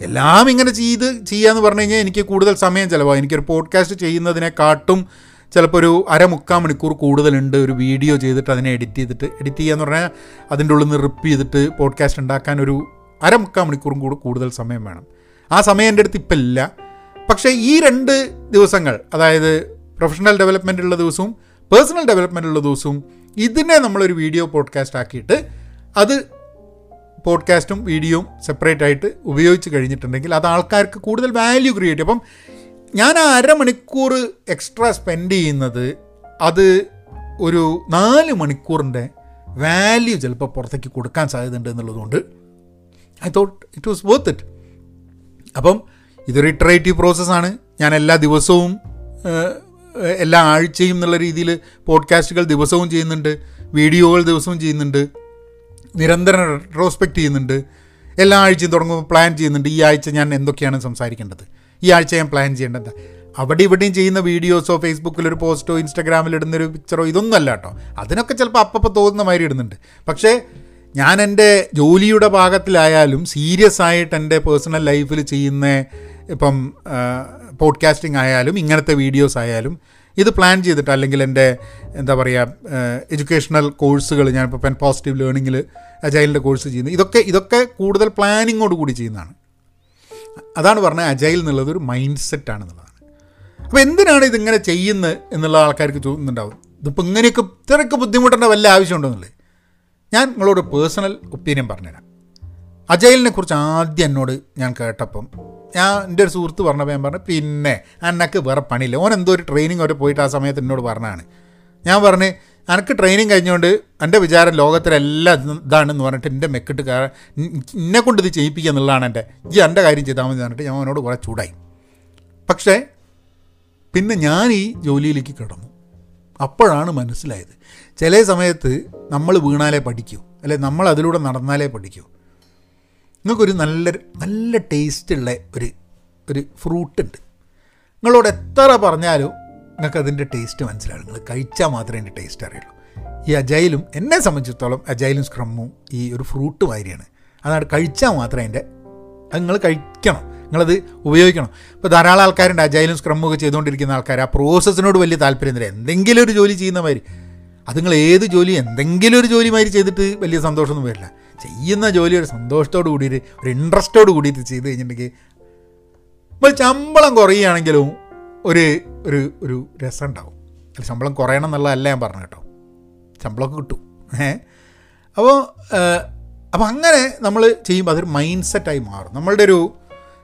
എല്ലാം ഇങ്ങനെ ചെയ്ത് ചെയ്യാന്ന് പറഞ്ഞു കഴിഞ്ഞാൽ എനിക്ക് കൂടുതൽ സമയം ചിലവാകും. എനിക്കൊരു പോഡ്കാസ്റ്റ് ചെയ്യുന്നതിനെക്കാട്ടും ചിലപ്പോൾ ഒരു അര അരമുക്കാൽ മണിക്കൂർ കൂടുതലുണ്ട് ഒരു വീഡിയോ ചെയ്തിട്ട് അതിനെ എഡിറ്റ് ചെയ്തിട്ട്. എഡിറ്റ് ചെയ്യുക എന്ന് പറഞ്ഞാൽ അതിന്റെ ഉള്ളിൽ നിന്ന് റിപ്പ് ചെയ്തിട്ട് പോഡ്കാസ്റ്റ് ഉണ്ടാക്കാൻ ഒരു അരമുക്കാൽ മണിക്കൂറും കൂടെ കൂടുതൽ സമയം വേണം. ആ സമയം എന്റെ അടുത്ത് ഇപ്പം ഇല്ല. പക്ഷേ ഈ രണ്ട് ദിവസങ്ങൾ അതായത് പ്രൊഫഷണൽ ഡെവലപ്മെന്റ് ഉള്ള ദിവസവും പേഴ്സണൽ ഡെവലപ്മെന്റ് ഉള്ള ദിവസവും ഇതിനെ നമ്മളൊരു വീഡിയോ പോഡ്കാസ്റ്റ് ആക്കിയിട്ട് അത് പോഡ്കാസ്റ്റും വീഡിയോയും സെപ്പറേറ്റ് ആയിട്ട് ഉപയോഗിച്ച് കഴിഞ്ഞിട്ടുണ്ടെങ്കിൽ അത് ആൾക്കാർക്ക് കൂടുതൽ വാല്യൂ ക്രിയേറ്റ് ചെയ്യും. അപ്പം ഞാൻ ആ അരമണിക്കൂർ എക്സ്ട്രാ സ്പെൻഡ് ചെയ്യുന്നത് അത് ഒരു നാല് മണിക്കൂറിന്റെ വാല്യൂ ചിലപ്പോൾ പുറത്തേക്ക് കൊടുക്കാൻ സാധ്യതയുണ്ട് എന്നുള്ളതുകൊണ്ട് I thought it was worth it അപ്പം ഇതൊരു ഇറ്ററേറ്റീവ് പ്രോസസ്സാണ് ഞാൻ എല്ലാ ദിവസവും എല്ലാ ആഴ്ചയും എന്നുള്ള രീതിയിൽ പോഡ്കാസ്റ്റുകൾ ദിവസവും ചെയ്യുന്നുണ്ട്. വീഡിയോകൾ ദിവസവും ചെയ്യുന്നുണ്ട്. നിരന്തരം റെട്രോസ്പെക്റ്റ് ചെയ്യുന്നുണ്ട്. എല്ലാ ആഴ്ചയും തുടങ്ങുമ്പോൾ പ്ലാൻ ചെയ്യുന്നുണ്ട്. ഈ ആഴ്ച ഞാൻ എന്തൊക്കെയാണ് സംസാരിക്കേണ്ടത്? ഈ ആഴ്ച ഞാൻ പ്ലാൻ ചെയ്യേണ്ടത്. അവിടെ ഇവിടെയും ചെയ്യുന്ന വീഡിയോസോ ഫേസ്ബുക്കിലൊരു പോസ്റ്റോ ഇൻസ്റ്റാഗ്രാമിൽ ഇടുന്നൊരു പിക്ചറോ ഇതൊന്നുമല്ല കേട്ടോ. അതിനൊക്കെ ചിലപ്പോൾ അപ്പപ്പോൾ തോന്നുന്ന മാതിരി ഇടുന്നുണ്ട്. പക്ഷേ ഞാൻ എന്റെ ജോലിയുടെ ഭാഗത്തിലായാലും സീരിയസ് ആയിട്ട് എന്റെ പേഴ്സണൽ ലൈഫിൽ ചെയ്യുന്ന ഇപ്പം പോഡ്കാസ്റ്റിംഗ് ആയാലും ഇങ്ങനത്തെ വീഡിയോസ് ആയാലും ഇത് പ്ലാൻ ചെയ്തിട്ട് അല്ലെങ്കിൽ എന്റെ എന്താ പറയുക എഡ്യൂക്കേഷണൽ കോഴ്സുകൾ ഞാനിപ്പോൾ പെൻ പോസിറ്റീവ് ലേണിങ്ങിൽ അജൈലിന്റെ കോഴ്സ് ചെയ്യുന്നത് ഇതൊക്കെ ഇതൊക്കെ കൂടുതൽ പ്ലാനിങ്ങോട് കൂടി ചെയ്യുന്നതാണ്. അതാണ് പറഞ്ഞത് അജൈൽ എന്നുള്ളത് ഒരു മൈൻഡ് സെറ്റ് സെറ്റാണെന്നുള്ളതാണ് അപ്പോൾ എന്തിനാണ് ഇതിങ്ങനെ ചെയ്യുന്നത് എന്നുള്ള ആൾക്കാർക്ക് ചോദിക്കുന്നുണ്ടാവും. ഇതിപ്പോൾ ഇങ്ങനെയൊക്കെ ഇത്രയൊക്കെ ബുദ്ധിമുട്ടേണ്ട വല്ല ആവശ്യമുണ്ടോന്നുള്ളത് ഞാൻ നിങ്ങളോട് പേഴ്സണൽ ഒപ്പീനിയൻ പറഞ്ഞുതരാം. അജയലിനെ കുറിച്ച് ആദ്യം എന്നോട് ഞാൻ കേട്ടപ്പം ഞാൻ എന്റെ ഒരു സുഹൃത്ത് പറഞ്ഞപ്പോൾ ഞാൻ പറഞ്ഞു പിന്നെ എന്നക്ക് വേറെ പണിയില്ല. ഓൻ എന്തോ ഒരു ട്രെയിനിങ് വരെ പോയിട്ട് ആ സമയത്ത് എന്നോട് പറഞ്ഞാണ് ഞാൻ പറഞ്ഞ് എനിക്ക് ട്രെയിനിങ് കഴിഞ്ഞുകൊണ്ട് എന്റെ വിചാരം ലോകത്തിലെല്ലാം ഇതാണെന്ന് പറഞ്ഞിട്ട് എന്റെ മെക്കിട്ട് കയറാൻ എന്നെ കൊണ്ട് ഇത് ചെയ്യിപ്പിക്കുക എന്നുള്ളതാണ് എന്റെ ഈ എന്റെ കാര്യം ചെയ്താൽ മതി പറഞ്ഞിട്ട് ഞാൻ അവനോട് കുറേ ചൂടായി. പക്ഷേ പിന്നെ ഞാൻ ഈ ജോലിയിലേക്ക് കിടന്നു. അപ്പോഴാണ് മനസ്സിലായത് ചില സമയത്ത് നമ്മൾ വീണാലേ പഠിക്കൂ. അല്ലെ നമ്മൾ അതിലൂടെ നടന്നാലേ പഠിക്കൂ. നിങ്ങൾക്കൊരു നല്ല നല്ല ടേസ്റ്റുള്ള ഒരു ഒരു ഫ്രൂട്ട് ഉണ്ട്. നിങ്ങളോട് എത്ര പറഞ്ഞാലും നിങ്ങൾക്ക് അതിന്റെ ടേസ്റ്റ് മനസ്സിലാവും. നിങ്ങൾ കഴിച്ചാൽ മാത്രമേ അതിന്റെ ടേസ്റ്റ് അറിയുള്ളൂ. ഈ അജൈലും എന്നെ സംബന്ധിച്ചിടത്തോളം അജൈലും സ്ക്രമ്മും ഈ ഒരു ഫ്രൂട്ട് വാരിയാണ്. അതാണ് കഴിച്ചാൽ മാത്രമേ അതിന്റെ അത് നിങ്ങൾ കഴിക്കണം. നിങ്ങളത് ഉപയോഗിക്കണം. ഇപ്പോൾ ധാരാളം ആൾക്കാരുണ്ട് അജൈലും സ്ക്രമ്മും ഒക്കെ ചെയ്തുകൊണ്ടിരിക്കുന്ന ആൾക്കാർ. ആ പ്രോസസ്സിനോട് വലിയ താല്പര്യം തരാം എന്തെങ്കിലും ഒരു ജോലി ചെയ്യുന്ന അത് നിങ്ങൾ ഏത് ജോലി എന്തെങ്കിലും ഒരു ജോലി മാതിരി ചെയ്തിട്ട് വലിയ സന്തോഷമൊന്നും വരില്ല. ചെയ്യുന്ന ജോലി ഒരു സന്തോഷത്തോട് കൂടിയിട്ട് ഒരു ഇൻട്രസ്റ്റോട് കൂടിയിട്ട് ചെയ്ത് കഴിഞ്ഞിട്ടുണ്ടെങ്കിൽ നമ്മൾ ശമ്പളം കുറയുകയാണെങ്കിലും ഒരു ഒരു ഒരു രസം ഉണ്ടാവും. അല്ല ശമ്പളം കുറയണം എന്നുള്ളതല്ല ഞാൻ പറഞ്ഞു കേട്ടോ. ശമ്പളമൊക്കെ കിട്ടും. ഏ? അപ്പോൾ അപ്പോൾ അങ്ങനെ നമ്മൾ ചെയ്യുമ്പോൾ അതൊരു മൈൻഡ് സെറ്റായി മാറും. നമ്മളുടെ ഒരു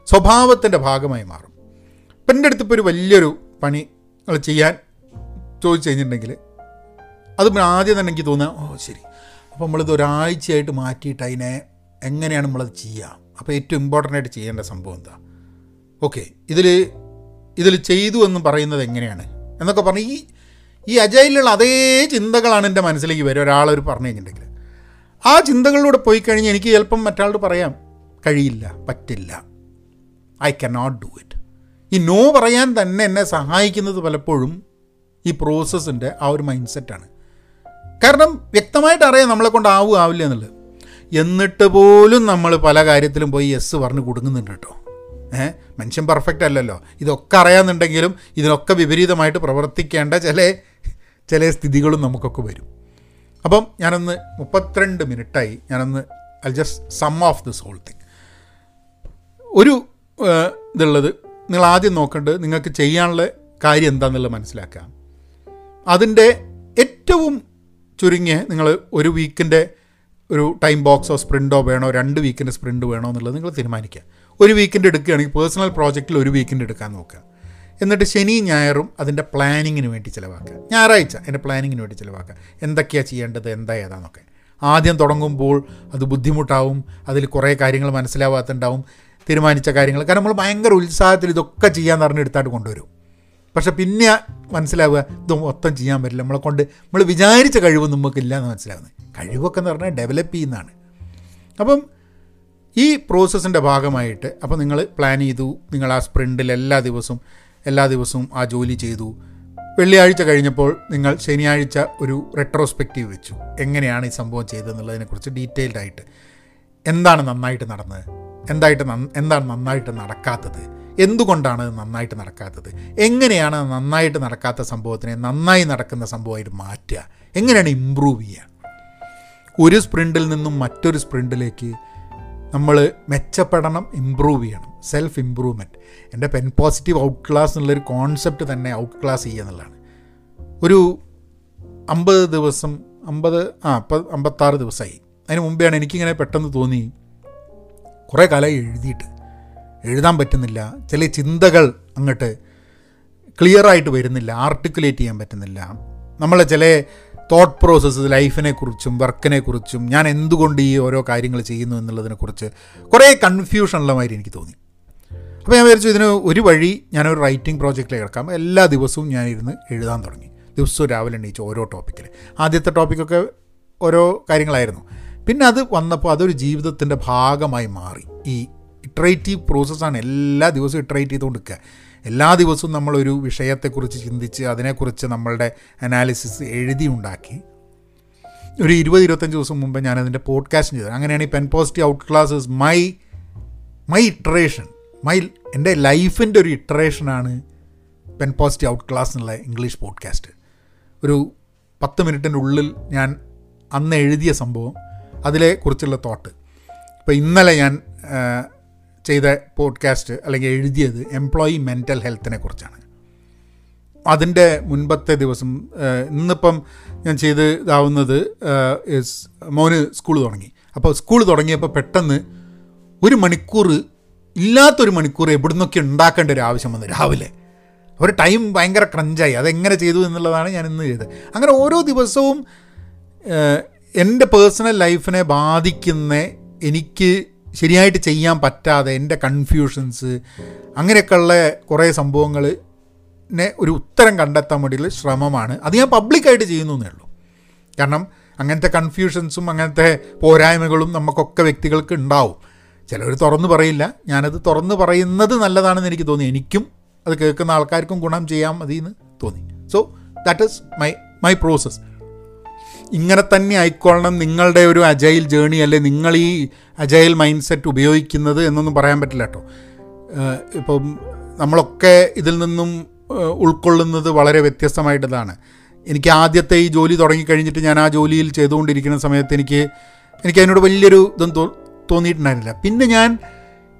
സ്വഭാവത്തിന്റെ ഭാഗമായി മാറും. ഇപ്പം എന്റെ അടുത്ത് ഇപ്പോൾ ഒരു വലിയൊരു പണി നിങ്ങൾ ചെയ്യാൻ ചോദിച്ചു കഴിഞ്ഞിട്ടുണ്ടെങ്കിൽ അത് ആദ്യം തന്നെ എനിക്ക് തോന്നുക ഓ ശരി. അപ്പോൾ നമ്മളിത് ഒരാഴ്ചയായിട്ട് മാറ്റിയിട്ട് അതിനെ എങ്ങനെയാണ് നമ്മളത് ചെയ്യുക അപ്പോൾ ഏറ്റവും ഇമ്പോർട്ടന്റ് ആയിട്ട് ചെയ്യേണ്ട സംഭവം എന്താ? ഓക്കെ ഇതിൽ ഇതിൽ ചെയ്തു എന്ന് പറയുന്നത് എങ്ങനെയാണ്? എന്നൊക്കെ പറഞ്ഞ് ഈ ഈ അജയിലുള്ള അതേ ചിന്തകളാണ് എന്റെ മനസ്സിലേക്ക് വരും ഒരാളൊരു പറഞ്ഞു കഴിഞ്ഞിട്ടുണ്ടെങ്കിൽ. ആ ചിന്തകളിലൂടെ പോയി കഴിഞ്ഞ് എനിക്ക് ചിലപ്പം മറ്റാളോട് പറയാം കഴിയില്ല പറ്റില്ല. ഐ കനോട്ട് ഡു ഇറ്റ് ഈ നോ പറയാൻ തന്നെ എന്നെ സഹായിക്കുന്നത് പലപ്പോഴും ഈ പ്രോസസ്സിന്റെ ആ ഒരു മൈൻഡ് സെറ്റാണ് കാരണം വ്യക്തമായിട്ട് അറിയാം നമ്മളെ കൊണ്ട് ആവും ആവില്ല എന്നുള്ളത്. എന്നിട്ട് പോലും നമ്മൾ പല കാര്യത്തിലും പോയി യെസ് പറഞ്ഞ് കൊടുക്കുന്നുണ്ട് കേട്ടോ. ഏഹ് മനുഷ്യൻ പെർഫെക്റ്റ് അല്ലല്ലോ. ഇതൊക്കെ അറിയാമെന്നുണ്ടെങ്കിലും ഇതിനൊക്കെ വിപരീതമായിട്ട് പ്രവർത്തിക്കേണ്ട ചില ചില സ്ഥിതികളും നമുക്കൊക്കെ വരും. അപ്പം ഞാനൊന്ന് മുപ്പത്തിരണ്ട് മിനിറ്റായി ഞാനൊന്ന് I just sum of this whole thing ഒരു ഇതുള്ളത് നിങ്ങൾ ആദ്യം നോക്കേണ്ടത് നിങ്ങൾക്ക് ചെയ്യാനുള്ള കാര്യം എന്താണെന്നുള്ളത് മനസ്സിലാക്കാം അതിന്റെ ഏറ്റവും ചുരുങ്ങിയ നിങ്ങൾ ഒരു വീക്കിന്റെ ഒരു ടൈം ബോക്സോ സ്പ്രിന്റോ വേണോ രണ്ട് വീക്കിന്റെ സ്പ്രിന്റ് വേണോ എന്നുള്ളത് നിങ്ങൾ തീരുമാനിക്കുക. ഒരു വീക്കിന്റെ എടുക്കുകയാണെങ്കിൽ പേഴ്സണൽ പ്രോജക്റ്റിൽ ഒരു വീക്കിന്റെ എടുക്കാൻ നോക്കുക. എന്നിട്ട് ശനി ഞായറും അതിന്റെ പ്ലാനിങ്ങിന് വേണ്ടി ചിലവാക്കുക. ഞായറാഴ്ച എന്റെ പ്ലാനിങ്ങിന് വേണ്ടി ചിലവാക്കുക. എന്തൊക്കെയാണ് ചെയ്യേണ്ടത് എന്താ ഏതാന്നൊക്കെ. ആദ്യം തുടങ്ങുമ്പോൾ അത് ബുദ്ധിമുട്ടാവും അതിൽ കുറേ കാര്യങ്ങൾ മനസ്സിലാവാത്തുണ്ടാവും തീരുമാനിച്ച കാര്യങ്ങൾ. കാരണം നമ്മൾ ഭയങ്കര ഉത്സാഹത്തിൽ ഇതൊക്കെ ചെയ്യാൻ പറഞ്ഞ് എടുത്തായിട്ട് കൊണ്ടുവരും. പക്ഷെ പിന്നെ മനസ്സിലാവുക ഇത് മൊത്തം ചെയ്യാൻ പറ്റില്ല. നമ്മളെ കൊണ്ട് നമ്മൾ വിചാരിച്ച കഴിവ് നമുക്കില്ല എന്ന് മനസ്സിലാവുന്നത്. കഴിവൊക്കെ എന്ന് പറഞ്ഞാൽ ഡെവലപ്പ് ചെയ്യുന്നതാണ്. അപ്പം ഈ പ്രോസസ്സിന്റെ ഭാഗമായിട്ട് അപ്പോൾ നിങ്ങൾ പ്ലാൻ ചെയ്തു നിങ്ങൾ ആ സ്പ്രിന്റിൽ എല്ലാ ദിവസവും എല്ലാ ദിവസവും ആ ജോലി ചെയ്തു. വെള്ളിയാഴ്ച കഴിഞ്ഞപ്പോൾ നിങ്ങൾ ശനിയാഴ്ച ഒരു റെട്രോസ്പെക്റ്റീവ് വെച്ചു. എങ്ങനെയാണ് ഈ സംഭവം ചെയ്തതെന്നുള്ളതിനെക്കുറിച്ച് ഡീറ്റെയിൽഡ് ആയിട്ട്. എന്താണ് നന്നായിട്ട് നടന്നത്? എന്തായിട്ട് എന്താണ് നന്നായിട്ട് നടക്കാത്തത്? എന്തുകൊണ്ടാണ് അത് നന്നായിട്ട് നടക്കാത്തത്? എങ്ങനെയാണ് നന്നായിട്ട് നടക്കാത്ത സംഭവത്തിനെ നന്നായി നടക്കുന്ന സംഭവമായിട്ട് മാറ്റുക? എങ്ങനെയാണ് ഇമ്പ്രൂവ് ചെയ്യുക? ഒരു സ്പ്രിന്റിൽ നിന്നും മറ്റൊരു സ്പ്രിന്റിലേക്ക് നമ്മൾ മെച്ചപ്പെടണം ഇമ്പ്രൂവ് ചെയ്യണം. സെൽഫ് ഇമ്പ്രൂവ്മെന്റ് എന്റെ പെൻ പോസിറ്റീവ് ഔട്ട് ക്ലാസ് എന്നുള്ളൊരു കോൺസെപ്റ്റ് തന്നെ ഔട്ട് ക്ലാസ് ചെയ്യുക എന്നുള്ളതാണ്. ഒരു അമ്പത് ദിവസം അമ്പത് ആ അമ്പത്താറ് ദിവസമായി. അതിന് മുമ്പെയാണ് എനിക്കിങ്ങനെ പെട്ടെന്ന് തോന്നി. കുറേ കാലമായി എഴുതിയിട്ട്. എഴുതാൻ പറ്റുന്നില്ല. ചില ചിന്തകൾ അങ്ങോട്ട് ക്ലിയറായിട്ട് വരുന്നില്ല. ആർട്ടിക്കുലേറ്റ് ചെയ്യാൻ പറ്റുന്നില്ല. നമ്മളെ ചില തോട്ട് പ്രോസസ്സ് ലൈഫിനെ കുറിച്ചും വർക്കിനെ കുറിച്ചും ഞാൻ എന്തുകൊണ്ട് ഈ ഓരോ കാര്യങ്ങൾ ചെയ്യുന്നു എന്നുള്ളതിനെക്കുറിച്ച് കുറേ കൺഫ്യൂഷനുള്ള മാതിരി എനിക്ക് തോന്നി. അപ്പോൾ ഞാൻ വിചാരിച്ചു ഇതിന് ഒരു വഴി ഞാനൊരു റൈറ്റിംഗ് പ്രോജക്റ്റിൽ കിടക്കാം. എല്ലാ ദിവസവും ഞാനിരുന്ന് എഴുതാൻ തുടങ്ങി. ദിവസവും രാവിലെ എണീച്ച് ഓരോ ടോപ്പിക്കിൽ ആദ്യത്തെ ടോപ്പിക്കൊക്കെ ഓരോ കാര്യങ്ങളായിരുന്നു. പിന്നെ അത് വന്നപ്പോൾ അതൊരു ജീവിതത്തിന്റെ ഭാഗമായി മാറി. ഈ ഇട്രേറ്റീവ് പ്രോസസ്സാണ് എല്ലാ ദിവസവും ഇട്രേറ്റ് ചെയ്തുകൊണ്ട് നിൽക്കുക എല്ലാ ദിവസവും നമ്മളൊരു വിഷയത്തെക്കുറിച്ച് ചിന്തിച്ച് അതിനെക്കുറിച്ച് നമ്മളുടെ അനാലിസിസ് എഴുതി ഉണ്ടാക്കി ഒരു ഇരുപത് ഇരുപത്തഞ്ച് ദിവസം മുമ്പ് ഞാനതിന്റെ പോഡ്കാസ്റ്റ് ചെയ്തത് അങ്ങനെയാണ് ഈ Pen Positive outclasses my my iteration my എന്റെ ലൈഫിന്റെ ഒരു ഇട്രേഷനാണ് പെൻ പോസിറ്റീവ് ഔട്ട് ക്ലാസ് എന്നുള്ള ഇംഗ്ലീഷ് പോഡ്കാസ്റ്റ്. ഒരു പത്ത് മിനിറ്റിന്റെ ഉള്ളിൽ ഞാൻ അന്ന് എഴുതിയ സംഭവം അതിലെ കുറിച്ചുള്ള തോട്ട് ഇപ്പോൾ ഇന്നലെ ഞാൻ ചെയ്ത പോഡ്കാസ്റ്റ് അല്ലെങ്കിൽ എഴുതിയത് എംപ്ലോയി മെന്റൽ ഹെൽത്തിനെ കുറിച്ചാണ്. അതിന്റെ മുൻപത്തെ ദിവസം ഇന്നിപ്പം ഞാൻ ചെയ്ത് ഇതാവുന്നത് മോന് സ്കൂൾ തുടങ്ങി. അപ്പോൾ സ്കൂൾ തുടങ്ങിയപ്പോൾ പെട്ടെന്ന് ഒരു മണിക്കൂർ ഇല്ലാത്തൊരു മണിക്കൂർ എവിടുന്നൊക്കെ ഉണ്ടാക്കേണ്ട ഒരു ആവശ്യം വന്നു രാവിലെ. ഒരു ടൈം ഭയങ്കര ക്രഞ്ചായി അതെങ്ങനെ ചെയ്തു എന്നുള്ളതാണ് ഞാൻ ഇന്ന് ചെയ്തത്. അങ്ങനെ ഓരോ ദിവസവും എന്റെ പേഴ്സണൽ ലൈഫിനെ ബാധിക്കുന്ന എനിക്ക് ശരിയായിട്ട് ചെയ്യാൻ പറ്റാതെ എന്റെ കൺഫ്യൂഷൻസ് അങ്ങനെയൊക്കെയുള്ള കുറേ സംഭവങ്ങൾ ഒരു ഉത്തരം കണ്ടെത്താൻ വേണ്ടിയുള്ള ശ്രമമാണ്. അത് ഞാൻ പബ്ലിക്കായിട്ട് ചെയ്യുന്നു എന്നേ ഉള്ളൂ. കാരണം അങ്ങനത്തെ കൺഫ്യൂഷൻസും അങ്ങനത്തെ പോരായ്മകളും നമുക്കൊക്കെ വ്യക്തികൾക്ക് ഉണ്ടാവും. ചിലർ തുറന്നു പറയില്ല. ഞാനത് തുറന്നു പറയുന്നത് നല്ലതാണെന്ന് എനിക്ക് തോന്നി. എനിക്കും അത് കേൾക്കുന്ന ആൾക്കാർക്കും ഗുണം ചെയ്യാൻ മതി എന്ന് തോന്നി. So that is my my process ഇങ്ങനെ തന്നെ ആയിക്കൊള്ളണം. നിങ്ങളുടെ ഒരു അജൈൽ ജേണി അല്ലെ നിങ്ങൾ ഈ അജൈൽ മൈൻഡ് സെറ്റ് ഉപയോഗിക്കുന്നത് എന്നൊന്നും പറയാൻ പറ്റില്ല കേട്ടോ. ഇപ്പം നമ്മളൊക്കെ ഇതിൽ നിന്നും ഉൾക്കൊള്ളുന്നത് വളരെ വ്യത്യസ്തമായിട്ടതാണ്. എനിക്ക് ആദ്യത്തെ ഈ ജോലി തുടങ്ങിക്കഴിഞ്ഞിട്ട് ഞാൻ ആ ജോലിയിൽ ചെയ്തുകൊണ്ടിരിക്കുന്ന സമയത്ത് എനിക്ക് എനിക്ക് അതിനോട് വലിയൊരു ഇതും തോ തോന്നിയിട്ടുണ്ടായിരുന്നില്ല. പിന്നെ ഞാൻ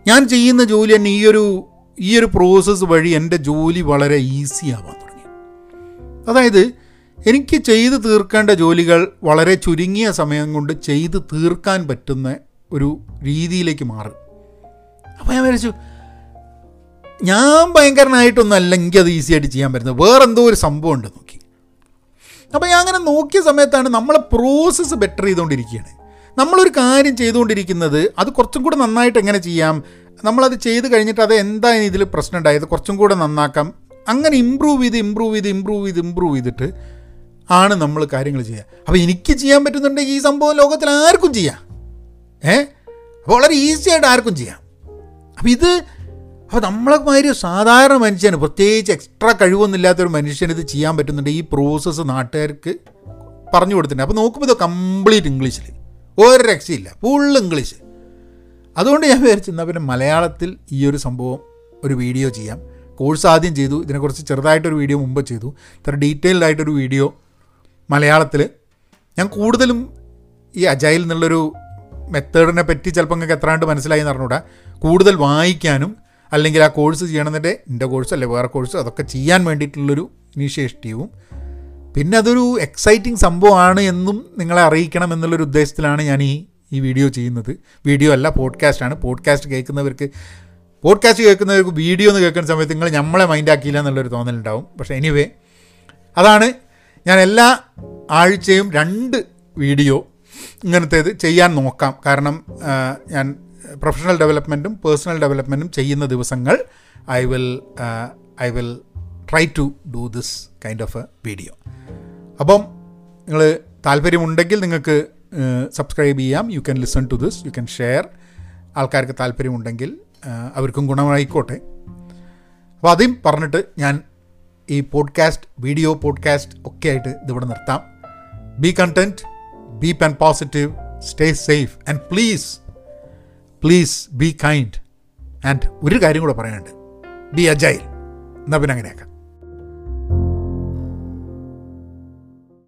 ഞാൻ ചെയ്യുന്ന ജോലി തന്നെ ഈ ഒരു ഈ ഒരു പ്രോസസ്സ് വഴി എന്റെ ജോലി വളരെ ഈസി ആവാൻ തുടങ്ങി. അതായത് എനിക്ക് ചെയ്തു തീർക്കേണ്ട ജോലികൾ വളരെ ചുരുങ്ങിയ സമയം കൊണ്ട് ചെയ്തു തീർക്കാൻ പറ്റുന്ന ഒരു രീതിയിലേക്ക് മാറും. അപ്പോൾ ഞാൻ വിചാരിച്ചു ഞാൻ ഭയങ്കരനായിട്ടൊന്നും അല്ലെങ്കിൽ അത് ഈസി ആയിട്ട് ചെയ്യാൻ പറ്റുന്നത്. വേറെ എന്തോ ഒരു സംഭവം ഉണ്ട് നോക്കി. അപ്പോൾ ഞാൻ അങ്ങനെ നോക്കിയ സമയത്താണ് നമ്മളെ പ്രോസസ്സ് ബെറ്റർ ചെയ്തുകൊണ്ടിരിക്കുകയാണ് നമ്മളൊരു കാര്യം ചെയ്തുകൊണ്ടിരിക്കുന്നത് അത് കുറച്ചും കൂടെ നന്നായിട്ട് എങ്ങനെ ചെയ്യാം? നമ്മളത് ചെയ്ത് കഴിഞ്ഞിട്ട് അത് എന്താണ് ഇതിൽ പ്രശ്നം ഉണ്ടായത്? കുറച്ചും കൂടെ നന്നാക്കാം. അങ്ങനെ ഇമ്പ്രൂവ് ചെയ്ത് ഇമ്പ്രൂവ് ചെയ്ത് ഇമ്പ്രൂവ് ചെയ്ത് ഇമ്പ്രൂവ് ചെയ്തിട്ട് ആണ് നമ്മൾ കാര്യങ്ങൾ ചെയ്യുക. അപ്പോൾ എനിക്ക് ചെയ്യാൻ പറ്റുന്നുണ്ടെങ്കിൽ ഈ സംഭവം ലോകത്തിൽ ആർക്കും ചെയ്യാം. ഏ? അപ്പോൾ വളരെ ഈസി ആയിട്ട് ആർക്കും ചെയ്യാം. അപ്പോൾ ഇത് അപ്പോൾ നമ്മളെ മാതിരി സാധാരണ മനുഷ്യന് പ്രത്യേകിച്ച് എക്സ്ട്രാ കഴിവൊന്നുമില്ലാത്തൊരു മനുഷ്യന് ഇത് ചെയ്യാൻ പറ്റുന്നുണ്ട്. ഈ പ്രോസസ്സ് നാട്ടുകാർക്ക് പറഞ്ഞു കൊടുത്തിട്ടുണ്ട്. അപ്പോൾ നോക്കുമ്പോൾ ഇത് കംപ്ലീറ്റ് ഇംഗ്ലീഷിൽ ഒരു രക്ഷയില്ല. ഫുൾ ഇംഗ്ലീഷ് അതുകൊണ്ട് ഞാൻ വിചാരിച്ചു എന്നാൽ പിന്നെ മലയാളത്തിൽ ഈ ഒരു സംഭവം ഒരു വീഡിയോ ചെയ്യാം. കോഴ്സ് ആദ്യം ചെയ്തു. ഇതിനെക്കുറിച്ച് ചെറുതായിട്ടൊരു വീഡിയോ മുമ്പ് ചെയ്തു. ഇത്ര ഡീറ്റെയിൽഡായിട്ടൊരു വീഡിയോ മലയാളത്തിൽ ഞാൻ കൂടുതലും ഈ അജൈൽ എന്നുള്ളൊരു മെത്തേഡിനെ പറ്റി ചിലപ്പോൾ നിങ്ങൾക്ക് എത്രാണ്ട് മനസ്സിലായി എന്ന് പറഞ്ഞുകൂടാ കൂടുതൽ വായിക്കാനും അല്ലെങ്കിൽ ആ കോഴ്സ് ചെയ്യണമെന്നിട്ട് എന്റെ കോഴ്സ് അല്ലെ വേറെ കോഴ്സ് അതൊക്കെ ചെയ്യാൻ വേണ്ടിയിട്ടുള്ളൊരു ഇനീഷ്യേറ്റീവും പിന്നെ അതൊരു എക്സൈറ്റിംഗ് സംഭവമാണ് എന്നും നിങ്ങളെ അറിയിക്കണം എന്നുള്ളൊരു ഉദ്ദേശത്തിലാണ് ഞാൻ ഈ ഈ വീഡിയോ ചെയ്യുന്നത്. വീഡിയോ അല്ല പോഡ്കാസ്റ്റാണ് പോഡ്കാസ്റ്റ് കേൾക്കുന്നവർക്ക് പോഡ്കാസ്റ്റ് കേൾക്കുന്നവർക്ക് വീഡിയോ എന്ന് കേൾക്കുന്ന സമയത്ത് നിങ്ങൾ നമ്മളെ മൈൻഡാക്കിയില്ല എന്നുള്ളൊരു തോന്നലുണ്ടാവും. പക്ഷേ എനിവേ അതാണ് ഞാൻ എല്ലാ ആഴ്ചയും രണ്ട് വീഡിയോ ഇങ്ങനത്തേത് ചെയ്യാൻ നോക്കാം. കാരണം ഞാൻ പ്രൊഫഷണൽ ഡെവലപ്മെന്റും പേഴ്സണൽ ഡെവലപ്മെന്റും ചെയ്യുന്ന ദിവസങ്ങൾ I will I will try to do this kind of a video അപ്പം നിങ്ങൾ താല്പര്യമുണ്ടെങ്കിൽ നിങ്ങൾക്ക് സബ്സ്ക്രൈബ് ചെയ്യാം. You can listen to this you can share ആൾക്കാർക്ക് താല്പര്യമുണ്ടെങ്കിൽ അവർക്കും ഗുണമായിക്കോട്ടെ. അപ്പോൾ അതും പറഞ്ഞിട്ട് ഞാൻ ഈ പോഡ്കാസ്റ്റ് വീഡിയോ പോഡ്കാസ്റ്റ് ഒക്കെ ആയിട്ട് ഇതിവിടെ നിർത്താം. Be content be Pen Positive stay safe and please please be kind and ഒരു കാര്യം കൂടെ പറയാനുണ്ട്. ബി അജൈൽ എന്നാൽ പിന്നെ അങ്ങനെയാക്കാം.